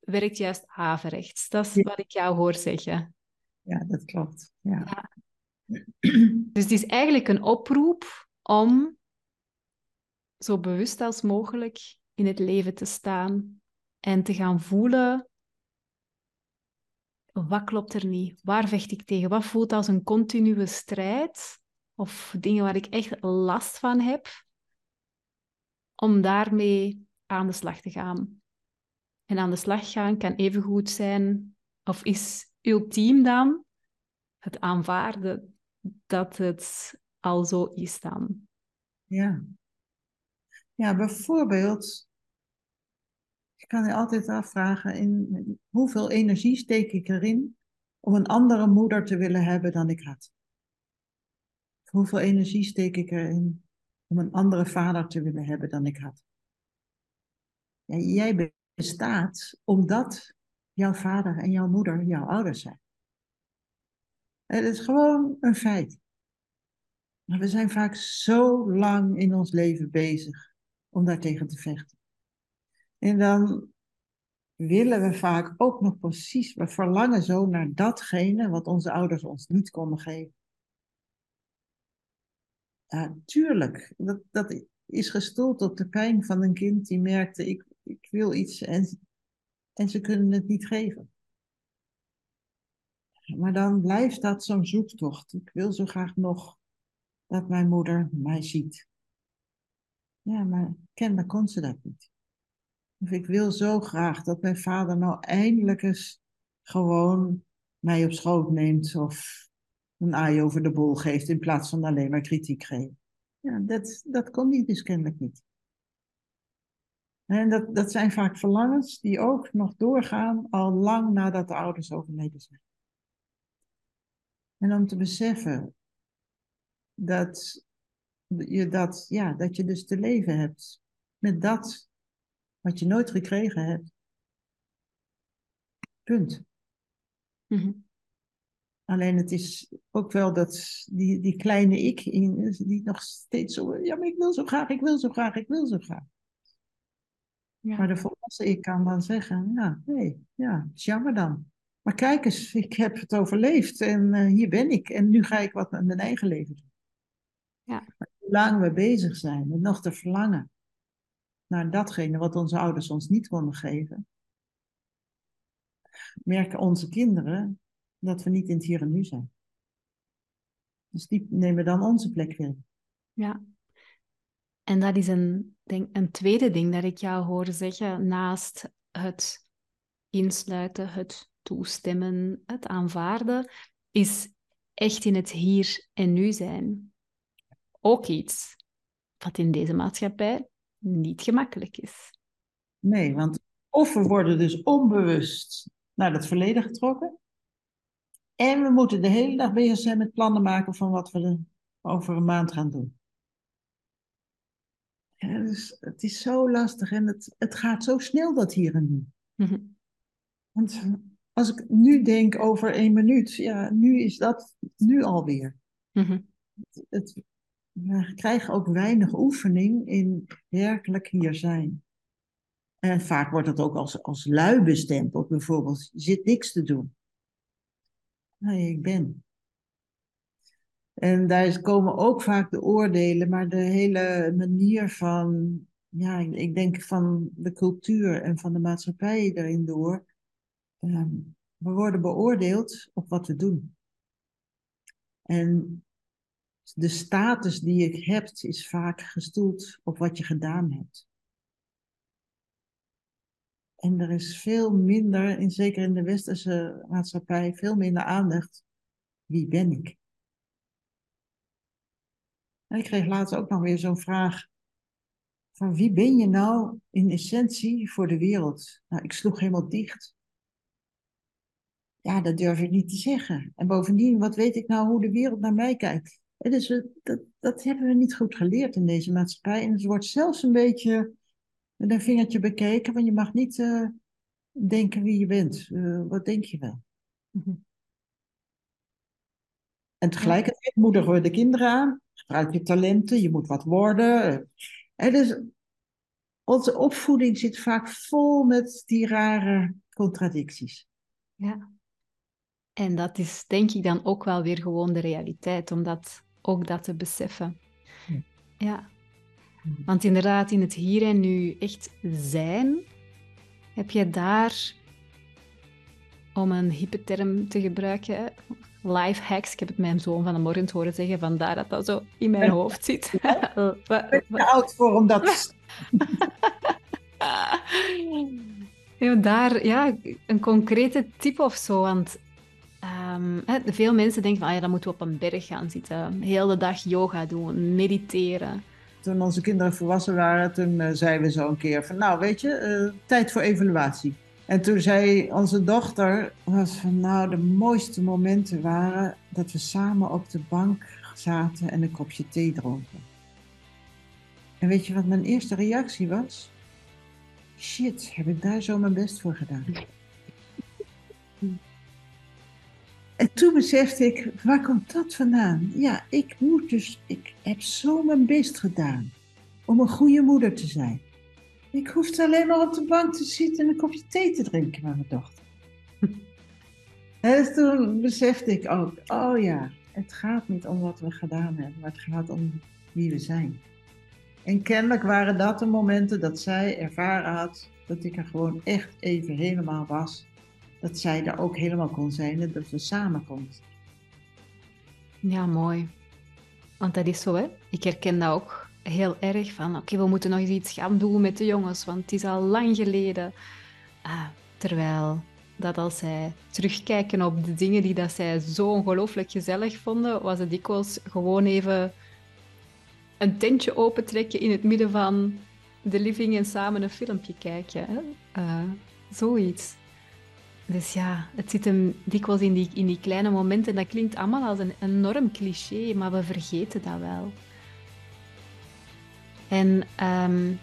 werkt juist averechts. Dat is wat ik jou hoor zeggen ja, dat klopt. Ja. Dus het is eigenlijk een oproep om zo bewust als mogelijk in het leven te staan en te gaan voelen wat klopt er niet? Waar vecht ik tegen? Wat voelt als een continue strijd? Of dingen waar ik echt last van heb? Om daarmee aan de slag te gaan. En aan de slag gaan kan even goed zijn, of is ultiem dan het aanvaarden dat het al zo is dan. Ja. Ja, bijvoorbeeld, je kan je altijd afvragen, in, hoeveel energie steek ik erin om een andere moeder te willen hebben dan ik had? Hoeveel energie steek ik erin om een andere vader te willen hebben dan ik had? Ja, jij bestaat omdat jouw vader en jouw moeder jouw ouders zijn. Het is gewoon een feit. Maar we zijn vaak zo lang in ons leven bezig om daartegen te vechten. En dan willen we vaak ook nog precies, we verlangen zo naar datgene wat onze ouders ons niet konden geven. Ja, tuurlijk, dat, dat is gestoeld op de pijn van een kind die merkte, ik, ik wil iets en, en ze kunnen het niet geven. Maar dan blijft dat zo'n zoektocht. Ik wil zo graag nog dat mijn moeder mij ziet. Ja, maar kennelijk kon ze dat niet. Of ik wil zo graag dat mijn vader nou eindelijk eens gewoon mij op schoot neemt of een aai over de bol geeft in plaats van alleen maar kritiek geven. Ja, dat, dat kon hij dus kennelijk niet. En dat, dat zijn vaak verlangens die ook nog doorgaan al lang nadat de ouders overleden zijn. En om te beseffen dat je, dat, ja, dat je dus te leven hebt met dat wat je nooit gekregen hebt. Punt. Mhm. Alleen het is ook wel dat die, die kleine ik, in, die nog steeds zo, ja, maar ik wil zo graag, ik wil zo graag, ik wil zo graag. Ja. Maar de volwassen ik kan dan zeggen, ja, nee, ja, het is jammer dan. Maar kijk eens, ik heb het overleefd en uh, hier ben ik. En nu ga ik wat met mijn eigen leven doen. Ja. Hoe lang we bezig zijn met nog te verlangen naar datgene wat onze ouders ons niet konden geven, merken onze kinderen dat we niet in het hier en nu zijn. Dus die nemen dan onze plek weer. Ja. En dat is een, denk, een tweede ding dat ik jou hoorde zeggen, naast het insluiten, het toestemmen, het aanvaarden, is echt in het hier en nu zijn. Ook iets wat in deze maatschappij niet gemakkelijk is. Nee, want of we worden dus onbewust naar het verleden getrokken, en we moeten de hele dag bezig zijn met plannen maken van wat we over een maand gaan doen. Ja, dus het is zo lastig en het, het gaat zo snel dat hier en nu. Mhm. Want als ik nu denk over één minuut, ja, nu is dat nu alweer. Mm het, we krijgen ook weinig oefening in werkelijk hier zijn. En vaak wordt het ook als, als lui bestempeld, bijvoorbeeld, je zit niks te doen. Nee, ik ben. En daar komen ook vaak de oordelen, maar de hele manier van, ja, ik denk van de cultuur en van de maatschappij erin door. Ehm, we worden beoordeeld op wat we doen. En de status die je hebt is vaak gestoeld op wat je gedaan hebt. En er is veel minder, in, zeker in de westerse maatschappij, veel minder aandacht. Wie ben ik? En ik kreeg laatst ook nog weer zo'n vraag. Van wie ben je nou in essentie voor de wereld? Nou, ik sloeg helemaal dicht. Ja, dat durf ik niet te zeggen. En bovendien, wat weet ik nou hoe de wereld naar mij kijkt? Dus dat, dat hebben we niet goed geleerd in deze maatschappij. En het wordt zelfs een beetje met een vingertje bekeken, want je mag niet uh, denken wie je bent. Uh, wat denk je wel? Mhm. En tegelijkertijd moedigen we de kinderen aan. Gebruik je talenten, je moet wat worden. En dus onze opvoeding zit vaak vol met die rare contradicties. Ja. En dat is denk ik dan ook wel weer gewoon de realiteit, omdat ook dat te beseffen. Ja. Want inderdaad, in het hier en nu echt zijn, heb je daar, om een hippe term te gebruiken, life hacks. Ik heb het mijn zoon van de morgen horen zeggen, vandaar dat dat zo in mijn hoofd zit. Ik ben te oud voor om dat ja, daar, ja, een concrete tip of zo. Want Um, veel mensen denken van, ah ja, dan moeten we op een berg gaan zitten. Heel de dag yoga doen, mediteren. toen onze kinderen volwassen waren, toen uh, zeiden we zo een keer van, nou weet je, tijd voor evaluatie. En toen zei onze dochter, was van, nou de mooiste momenten waren dat we samen op de bank zaten en een kopje thee dronken. En weet je wat mijn eerste reactie was? Shit, heb ik daar zo mijn best voor gedaan? En toen besefte ik, waar komt dat vandaan? Ja, ik moet dus, ik heb zo mijn best gedaan om een goede moeder te zijn. Ik hoefde alleen maar op de bank te zitten en een kopje thee te drinken met mijn dochter. en toen besefte ik ook, oh ja, het gaat niet om wat we gedaan hebben, maar het gaat om wie we zijn. En kennelijk waren dat de momenten dat zij ervaren had dat ik er gewoon echt even helemaal was. Dat zij er ook helemaal kon zijn en dat we samen konden. Ja, mooi. Want dat is zo, hè? Ik herken dat ook heel erg van, oké, we moeten nog iets gaan doen met de jongens, want het is al lang geleden. Ah, terwijl dat als zij terugkijken op de dingen die dat zij zo ongelooflijk gezellig vonden, was het dikwijls gewoon even een tentje opentrekken in het midden van de living en samen een filmpje kijken. Uh, zoiets. Dus ja, het zit hem dikwijls in die kleine momenten. Dat klinkt allemaal als een enorm cliché, maar we vergeten dat wel. En um,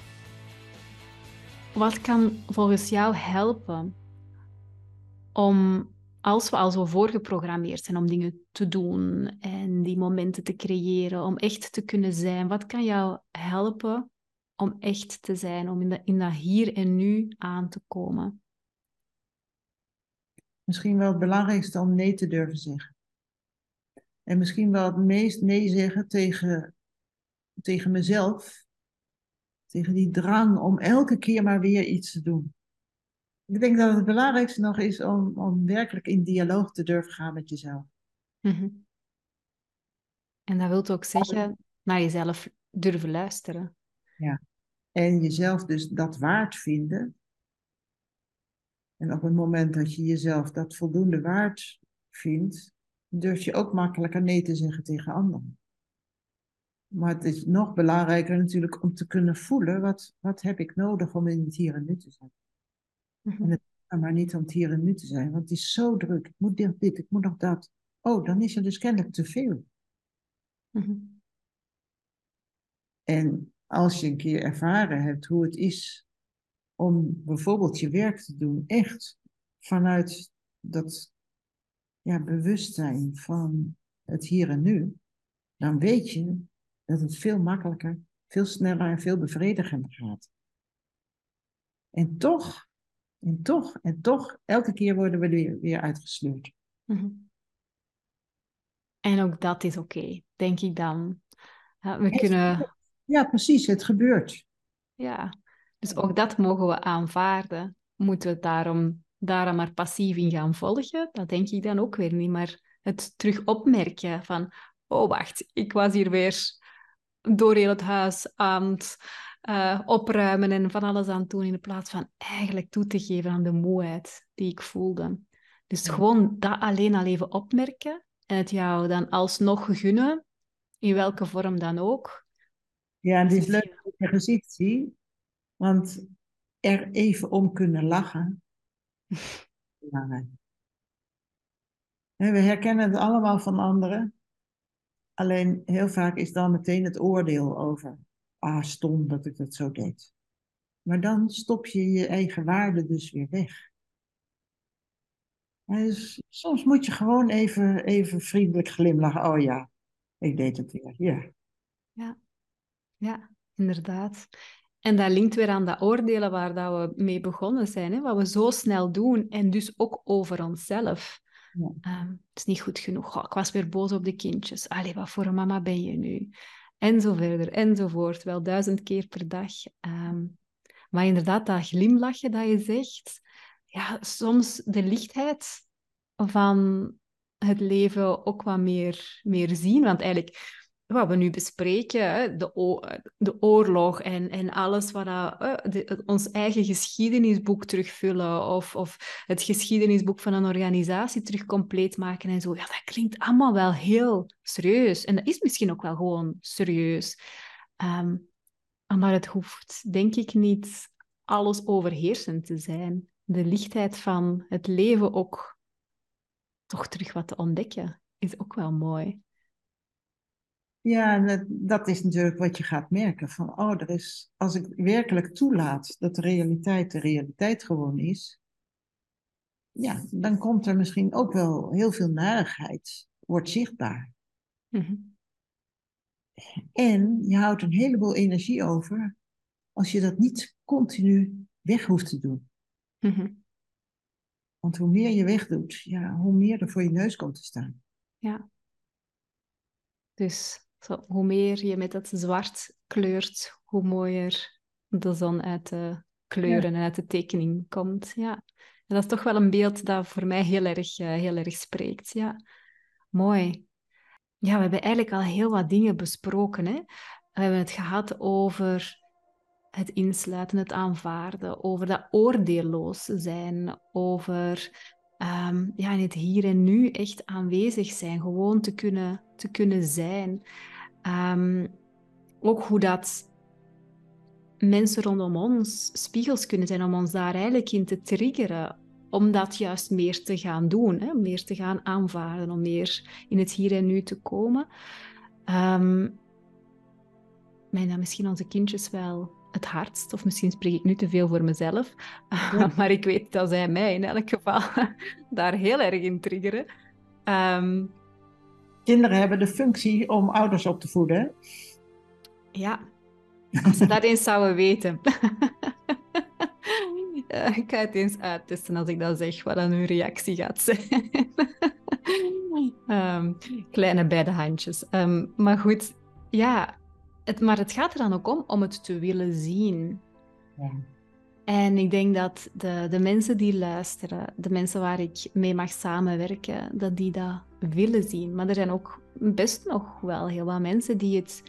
wat kan volgens jou helpen om, als we al zo voorgeprogrammeerd zijn om dingen te doen en die momenten te creëren, om echt te kunnen zijn, wat kan jou helpen om echt te zijn, om in, de, in dat hier en nu aan te komen? Misschien wel het belangrijkste om nee te durven zeggen. En misschien wel het meest nee zeggen tegen, tegen mezelf. Tegen die drang om elke keer maar weer iets te doen. Ik denk dat het belangrijkste nog is om, om werkelijk in dialoog te durven gaan met jezelf. Mhm. En dat wil ook zeggen naar jezelf durven luisteren. Ja, en jezelf dus dat waard vinden. En op het moment dat je jezelf dat voldoende waard vindt, durf je ook makkelijker nee te zeggen tegen anderen. Maar het is nog belangrijker natuurlijk om te kunnen voelen, wat, wat heb ik nodig om in het hier en nu te zijn. Mhm. En het maar niet om het hier en nu te zijn, want het is zo druk. Ik moet dit, dit ik moet nog dat. Oh, dan is er dus kennelijk te veel. Mhm. En als je een keer ervaren hebt hoe het is om bijvoorbeeld je werk te doen, echt vanuit dat ja, bewustzijn van het hier en nu, dan weet je dat het veel makkelijker, veel sneller en veel bevredigender gaat. En toch en toch, en toch, elke keer worden we weer, weer uitgesleurd. Mhm. En ook dat is oké, denk ik dan. we kunnen... Ja, precies, het gebeurt. Ja, dus ook dat mogen we aanvaarden. Moeten we daarom, daarom maar passief in gaan volgen? Dat denk ik dan ook weer niet. Maar het terug opmerken van, oh wacht, ik was hier weer door heel het huis aan het uh, opruimen en van alles aan doen, in plaats van eigenlijk toe te geven aan de moeheid die ik voelde. Dus gewoon dat alleen al even opmerken en het jou dan alsnog gunnen, in welke vorm dan ook. Ja, en het is leuk dat je gezicht zie, want er even om kunnen lachen. We herkennen het allemaal van anderen. Alleen heel vaak is dan meteen het oordeel over ah, stom dat ik dat zo deed. Maar dan stop je je eigen waarde dus weer weg. Dus soms moet je gewoon even, even vriendelijk glimlachen. Oh ja, ik deed het weer. Ja. Ja, inderdaad. En dat linkt weer aan dat oordelen waar dat we mee begonnen zijn. Hè? Wat we zo snel doen en dus ook over onszelf. Ehm, het is niet goed genoeg. ik was weer boos op de kindjes. Allee, wat voor een mama ben je nu? En zo enzovoort. Wel duizend keer per dag. Ehm, maar inderdaad, dat glimlachje dat je zegt, ja, soms de lichtheid van het leven ook wat meer, meer zien. Want eigenlijk wat we nu bespreken, de, de oorlog en, en alles wat dat, ons eigen geschiedenisboek terugvullen of, of het geschiedenisboek van een organisatie terug compleet maken en zo. Ja, dat klinkt allemaal wel heel serieus. En dat is misschien ook wel gewoon serieus. Ehm, Maar het hoeft, denk ik, niet alles overheersend te zijn. De lichtheid van het leven ook toch terug wat te ontdekken, is ook wel mooi. Ja, dat, dat is natuurlijk wat je gaat merken. Van, oh, er is, als ik werkelijk toelaat dat de realiteit de realiteit gewoon is, ja, dan komt er misschien ook wel heel veel narigheid, wordt zichtbaar. Mhm. En je houdt een heleboel energie over als je dat niet continu weg hoeft te doen. Mhm. Want hoe meer je wegdoet, ja, hoe meer er voor je neus komt te staan. Ja. Dus zo, hoe meer je met dat zwart kleurt, hoe mooier de zon uit de kleuren en uit de tekening komt. Ja. En dat is toch wel een beeld dat voor mij heel erg, uh, heel erg spreekt. Ja. Mooi. Ja, we hebben eigenlijk al heel wat dingen besproken. Hè? We hebben het gehad over het insluiten, het aanvaarden, over dat oordeelloos zijn, over um, ja, in het hier en nu echt aanwezig zijn, gewoon te kunnen, te kunnen zijn. Um, ook hoe dat mensen rondom ons spiegels kunnen zijn om ons daar eigenlijk in te triggeren. Om dat juist meer te gaan doen, hè? meer te gaan aanvaarden, om meer in het hier en nu te komen. Um, mijn dan misschien onze kindjes wel het hardst. Of misschien spreek ik nu te veel voor mezelf. maar ik weet dat zij mij in elk geval daar heel erg in triggeren. Um, Kinderen hebben de functie om ouders op te voeden. Ja, als ze dat eens zouden weten. ik ga het eens uittesten als ik dat zeg, wat dan hun reactie gaat zijn. um, kleine beide handjes. Um, maar goed, ja, het, maar het gaat er dan ook om om het te willen zien. Ja. En ik denk dat de, de mensen die luisteren, de mensen waar ik mee mag samenwerken, dat die dat willen zien. Maar er zijn ook best nog wel heel wat mensen die het,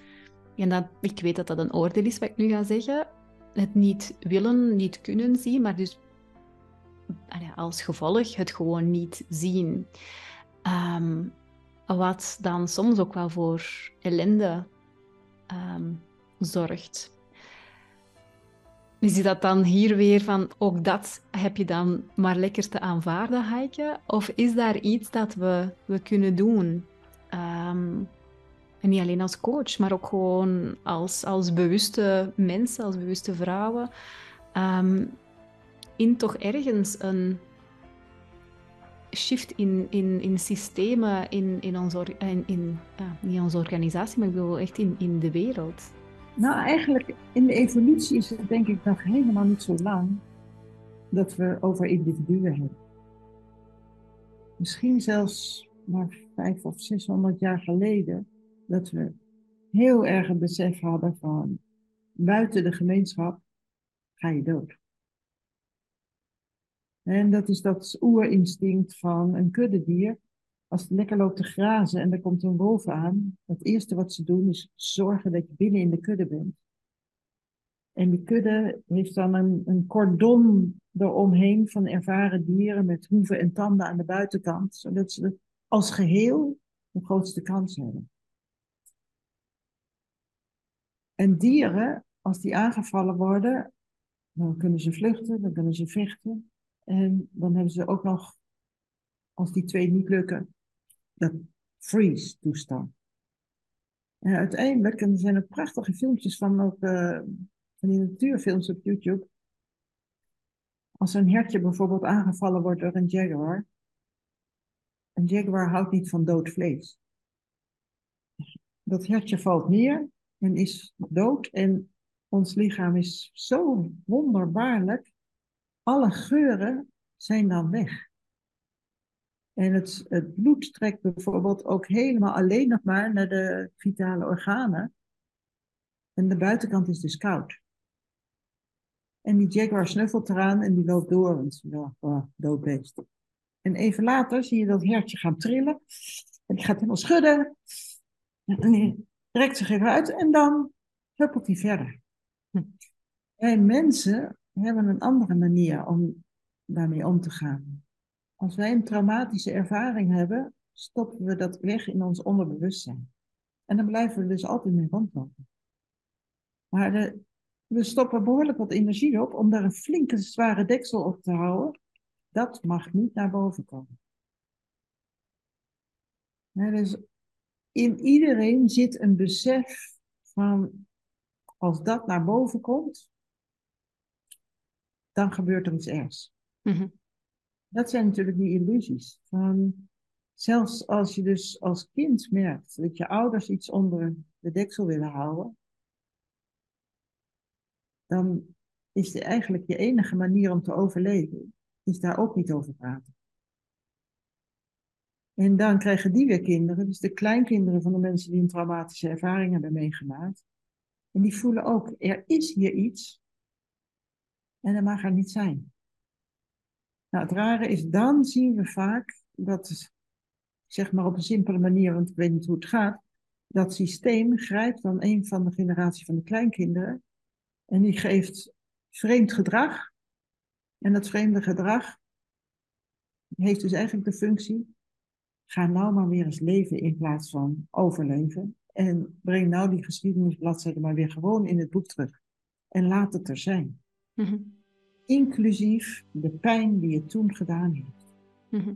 en dat, ik weet dat dat een oordeel is wat ik nu ga zeggen, het niet willen, niet kunnen zien, maar dus als gevolg het gewoon niet zien. Ehm, wat dan soms ook wel voor ellende um, zorgt. Is dat dan hier weer van, ook dat heb je dan maar lekker te aanvaarden, Heike? Of is daar iets dat we, we kunnen doen? Ehm, en niet alleen als coach, maar ook gewoon als, als bewuste mensen, als bewuste vrouwen. Um, in toch ergens een shift in, in, in systemen, in, in, onze, in, in niet onze organisatie, maar ik bedoel echt in, in de wereld. Nou, eigenlijk in de evolutie is het denk ik nog helemaal niet zo lang dat we over individuen hebben. Misschien zelfs maar vijf of zeshonderd jaar geleden dat we heel erg een besef hadden van buiten de gemeenschap ga je dood. En dat is dat oerinstinct van een kuddedier. Als het lekker loopt te grazen en er komt een wolf aan, het eerste wat ze doen is zorgen dat je binnen in de kudde bent. En die kudde heeft dan een, een cordon eromheen van ervaren dieren met hoeven en tanden aan de buitenkant, zodat ze als geheel de grootste kans hebben. En dieren, als die aangevallen worden, dan kunnen ze vluchten, dan kunnen ze vechten. En dan hebben ze ook nog, als die twee niet lukken, dat freeze toestand. En uiteindelijk, en er zijn er prachtige filmpjes van, ook uh, van die natuurfilms op YouTube. Als een hertje bijvoorbeeld aangevallen wordt door een jaguar. Een jaguar houdt niet van dood vlees. Dat hertje valt neer en is dood. En ons lichaam is zo wonderbaarlijk alle geuren zijn dan weg. En het, het bloed trekt bijvoorbeeld ook helemaal alleen nog maar naar de vitale organen. En de buitenkant is dus koud. En die jaguar snuffelt eraan en die loopt door. En ja, oh, doodbeest. En even later zie je dat hertje gaan trillen. En die gaat helemaal schudden. En die trekt zich even uit en dan huppelt hij verder. Hm. En mensen hebben een andere manier om daarmee om te gaan. Als wij een traumatische ervaring hebben, stoppen we dat weg in ons onderbewustzijn. En dan blijven we dus altijd mee rondlopen. Maar we stoppen behoorlijk wat energie op om daar een flinke zware deksel op te houden. Dat mag niet naar boven komen. dus in iedereen zit een besef van als dat naar boven komt, dan gebeurt er iets ergs. Mhm. Dat zijn natuurlijk die illusies. Van, zelfs als je dus als kind merkt dat je ouders iets onder de deksel willen houden, dan is eigenlijk je enige manier om te overleven, is daar ook niet over praten. En dan krijgen die weer kinderen, dus de kleinkinderen van de mensen die een traumatische ervaring hebben meegemaakt. En die voelen ook, er is hier iets en dat mag er niet zijn. Nou, het rare is, dan zien we vaak dat, zeg maar op een simpele manier, want ik weet niet hoe het gaat, dat systeem grijpt dan een van de generatie van de kleinkinderen en die geeft vreemd gedrag. En dat vreemde gedrag heeft dus eigenlijk de functie, ga nou maar weer eens leven in plaats van overleven. En breng nou die geschiedenisbladzijde maar weer gewoon in het boek terug. En laat het er zijn. Mhm. Inclusief de pijn die het toen gedaan heeft. Mhm.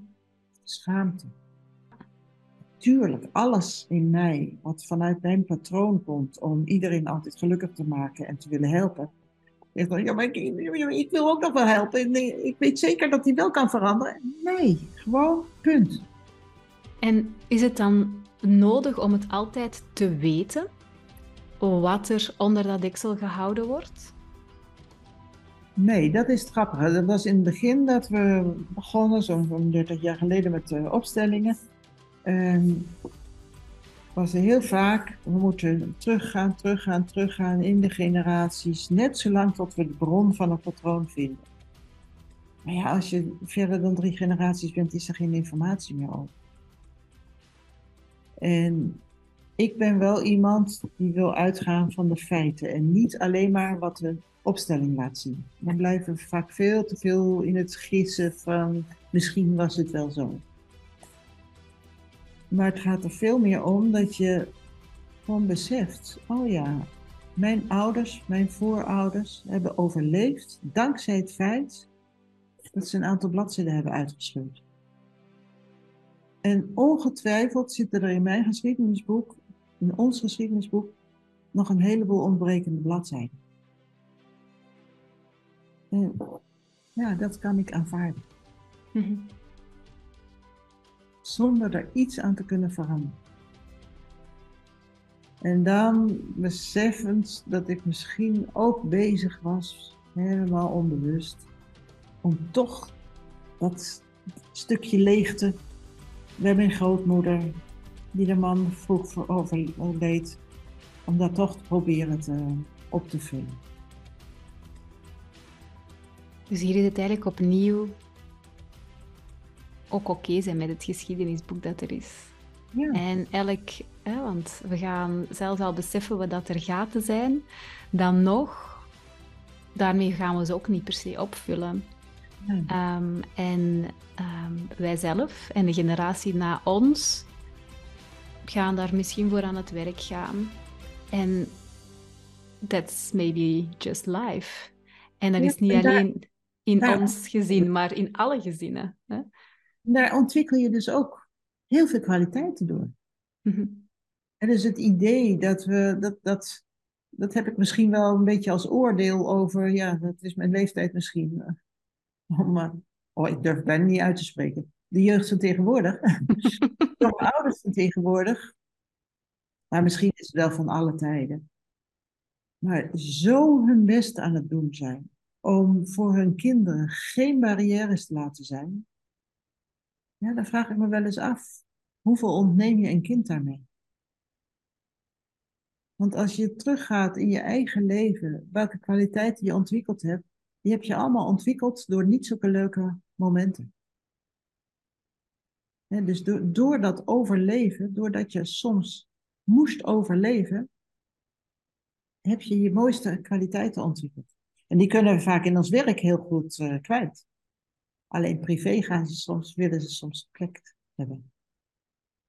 Schaamte. Tuurlijk, alles in mij wat vanuit mijn patroon komt om iedereen altijd gelukkig te maken en te willen helpen. Dan, ja, maar ik, ik, wil ook nog wel helpen. ik weet zeker dat hij wel kan veranderen. Nee, gewoon punt. En is het dan nodig om het altijd te weten wat er onder dat deksel gehouden wordt? Nee, dat is het grappige. Dat was in het begin dat we begonnen, zo'n 30 jaar geleden, met uh, opstellingen. Um, was heel vaak, we moeten teruggaan, teruggaan, teruggaan in de generaties, net zolang tot we de bron van een patroon vinden. Maar ja, als je verder dan drie generaties bent, is er geen informatie meer over. En ik ben wel iemand die wil uitgaan van de feiten en niet alleen maar wat de opstelling laat zien. Dan blijven we vaak veel te veel in het gissen van misschien was het wel zo. Maar het gaat er veel meer om dat je gewoon beseft, oh ja, mijn ouders, mijn voorouders hebben overleefd dankzij het feit dat ze een aantal bladzijden hebben uitgescheurd. En ongetwijfeld zitten er in mijn geschiedenisboek, in ons geschiedenisboek, nog een heleboel ontbrekende bladzijden. En ja, dat kan ik aanvaarden. Mhm. Zonder er iets aan te kunnen veranderen. En dan beseffend dat ik misschien ook bezig was, helemaal onbewust, om toch dat stukje leegte bij mijn grootmoeder, die de man vroeg voor overleed, om dat toch te proberen te, op te vullen. Dus hier is het eigenlijk opnieuw ook oké zijn met het geschiedenisboek dat er is. Ja. En elk, hè, want we gaan zelfs al beseffen wat dat er gaten zijn, dan nog, daarmee gaan we ze ook niet per se opvullen. Ehm, en um, wij zelf en de generatie na ons gaan daar misschien voor aan het werk gaan. En that's maybe just life. En dat is niet alleen in ons gezin, maar in alle gezinnen. Hè? Daar ontwikkel je dus ook heel veel kwaliteiten door. Mm En dus het idee dat we, dat, dat, dat heb ik misschien wel een beetje als oordeel over, ja, dat is mijn leeftijd misschien. Eh, om, uh, oh, ik durf het bijna niet uit te spreken. De jeugd van tegenwoordig. de ouders van tegenwoordig. Maar misschien is het wel van alle tijden. Maar zo hun best aan het doen zijn. Om voor hun kinderen geen barrières te laten zijn. Ja, dan vraag ik me wel eens af. Hoeveel ontneem je een kind daarmee? Want als je teruggaat in je eigen leven, welke kwaliteiten je ontwikkeld hebt, die heb je allemaal ontwikkeld door niet zulke leuke momenten. dus door, door dat overleven, doordat je soms moest overleven, heb je je mooiste kwaliteiten ontwikkeld. En die kunnen we vaak in ons werk heel goed uh, kwijt. Alleen privé gaan ze soms, willen ze soms plek hebben.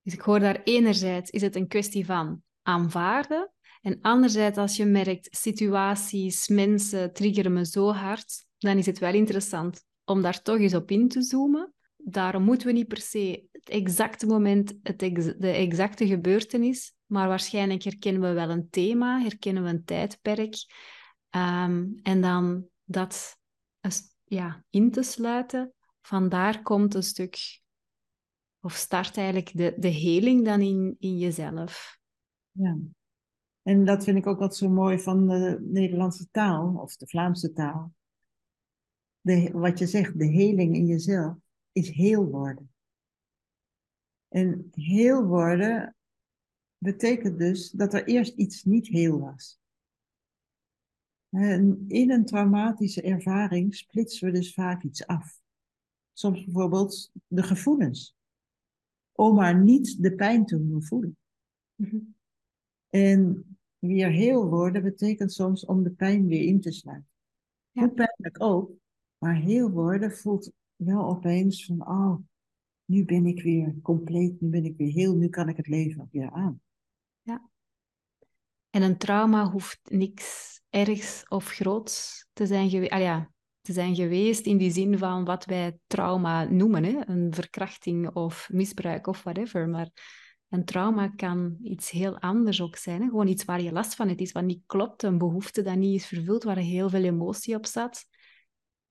Dus ik hoor daar enerzijds is het een kwestie van aanvaarden. En anderzijds, als je merkt, situaties, mensen triggeren me zo hard, dan is het wel interessant om daar toch eens op in te zoomen. Daarom moeten we niet per se het exacte moment, het de exacte gebeurtenis, maar waarschijnlijk herkennen we wel een thema, herkennen we een tijdperk. Ehm, en dan dat ja, in te sluiten, vandaar komt een stuk, of start eigenlijk de, de heling dan in, in jezelf. Ja, en dat vind ik ook wat zo mooi van de Nederlandse taal, of de Vlaamse taal. De, wat je zegt, de heling in jezelf, is heel worden. En heel worden betekent dus dat er eerst iets niet heel was. En in een traumatische ervaring splitsen we dus vaak iets af. Soms bijvoorbeeld de gevoelens. Om maar niet de pijn te hoeven voelen. Mhm. En weer heel worden betekent soms om de pijn weer in te sluiten. Ja. Hoe pijnlijk ook, maar heel worden voelt wel opeens van, oh, nu ben ik weer compleet, nu ben ik weer heel, nu kan ik het leven weer aan. En een trauma hoeft niks ergs of groots te zijn, geweest. ah, ja, te zijn geweest in die zin van wat wij trauma noemen. Hè? Een verkrachting of misbruik of whatever. Maar een trauma kan iets heel anders ook zijn. Hè? Gewoon iets waar je last van hebt, iets wat niet klopt, een behoefte dat niet is vervuld, waar heel veel emotie op zat.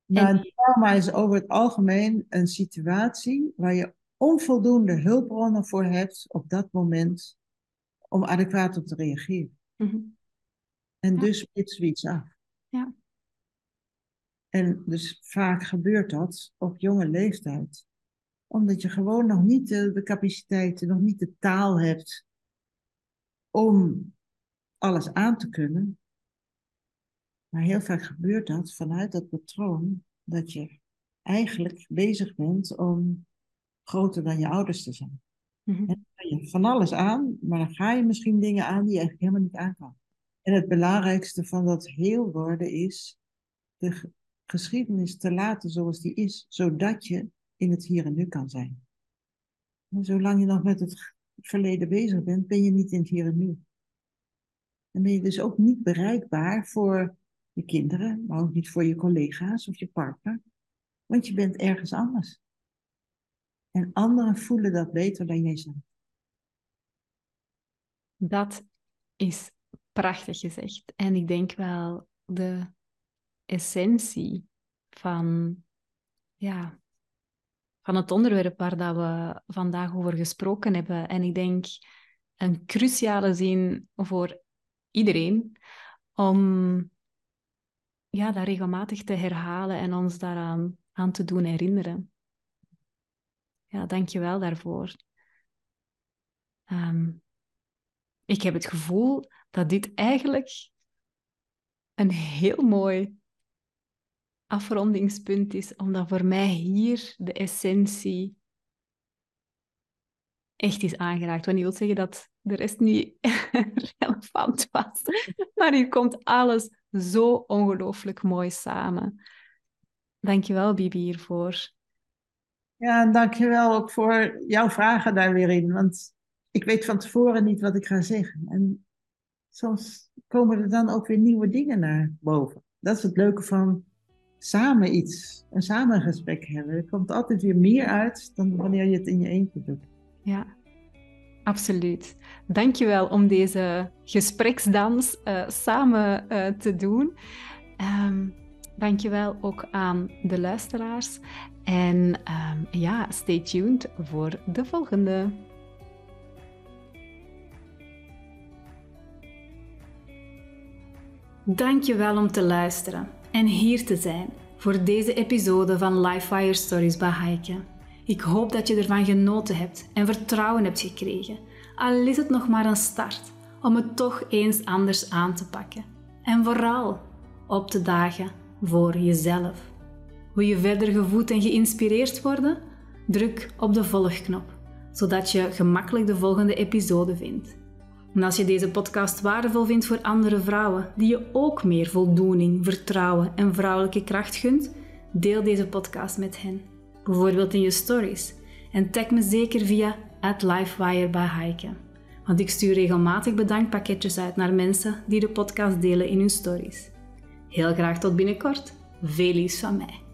Nou, een trauma is over het algemeen een situatie waar je onvoldoende hulpbronnen voor hebt op dat moment om adequaat op te reageren. Mhm. En dus splitsen we iets af. Ja. En dus vaak gebeurt dat op jonge leeftijd. Omdat je gewoon nog niet de, de capaciteiten, nog niet de taal hebt om alles aan te kunnen. Maar heel vaak gebeurt dat vanuit dat patroon dat je eigenlijk bezig bent om groter dan je ouders te zijn. Mm -hmm. En je van alles aan, maar dan ga je misschien dingen aan die je eigenlijk helemaal niet aan kan. En het belangrijkste van dat heel worden is de geschiedenis te laten zoals die is, zodat je in het hier en nu kan zijn. En zolang je nog met het verleden bezig bent, ben je niet in het hier en nu. Dan ben je dus ook niet bereikbaar voor je kinderen, maar ook niet voor je collega's of je partner, want je bent ergens anders. En anderen voelen dat beter dan jijzelf. Dat is prachtig gezegd. En ik denk wel de essentie van, ja, van het onderwerp waar dat we vandaag over gesproken hebben. En ik denk een cruciale zin voor iedereen om ja, dat regelmatig te herhalen en ons daaraan aan te doen herinneren. Ja, dank je wel daarvoor. Ehm, ik heb het gevoel dat dit eigenlijk een heel mooi afrondingspunt is, omdat voor mij hier de essentie echt is aangeraakt. Wat niet wil zeggen dat de rest niet relevant was, maar hier komt alles zo ongelooflijk mooi samen. Dankjewel, Bibi, hiervoor. Ja, dankjewel ook voor jouw vragen daar weer in. Want ik weet van tevoren niet wat ik ga zeggen. En soms komen er dan ook weer nieuwe dingen naar boven. Dat is het leuke van samen iets, een samen gesprek hebben. Er komt altijd weer meer uit dan wanneer je het in je eentje doet. Ja, absoluut. Dankjewel om deze gespreksdans uh, samen uh, te doen. Um, dankjewel ook aan de luisteraars. En um, ja, stay tuned voor de volgende. Dankjewel om te luisteren en hier te zijn voor deze episode van Life Fire Stories bij Heike. Ik hoop dat je ervan genoten hebt en vertrouwen hebt gekregen, al is het nog maar een start om het toch eens anders aan te pakken. En vooral op te dagen voor jezelf. Wil je verder gevoed en geïnspireerd worden? Druk op de volgknop, zodat je gemakkelijk de volgende episode vindt. En als je deze podcast waardevol vindt voor andere vrouwen die je ook meer voldoening, vertrouwen en vrouwelijke kracht gunt, deel deze podcast met hen. Bijvoorbeeld in je stories. En tag me zeker via @lifewire want ik stuur regelmatig bedankpakketjes uit naar mensen die de podcast delen in hun stories. Heel graag tot binnenkort. Veel liefs van mij.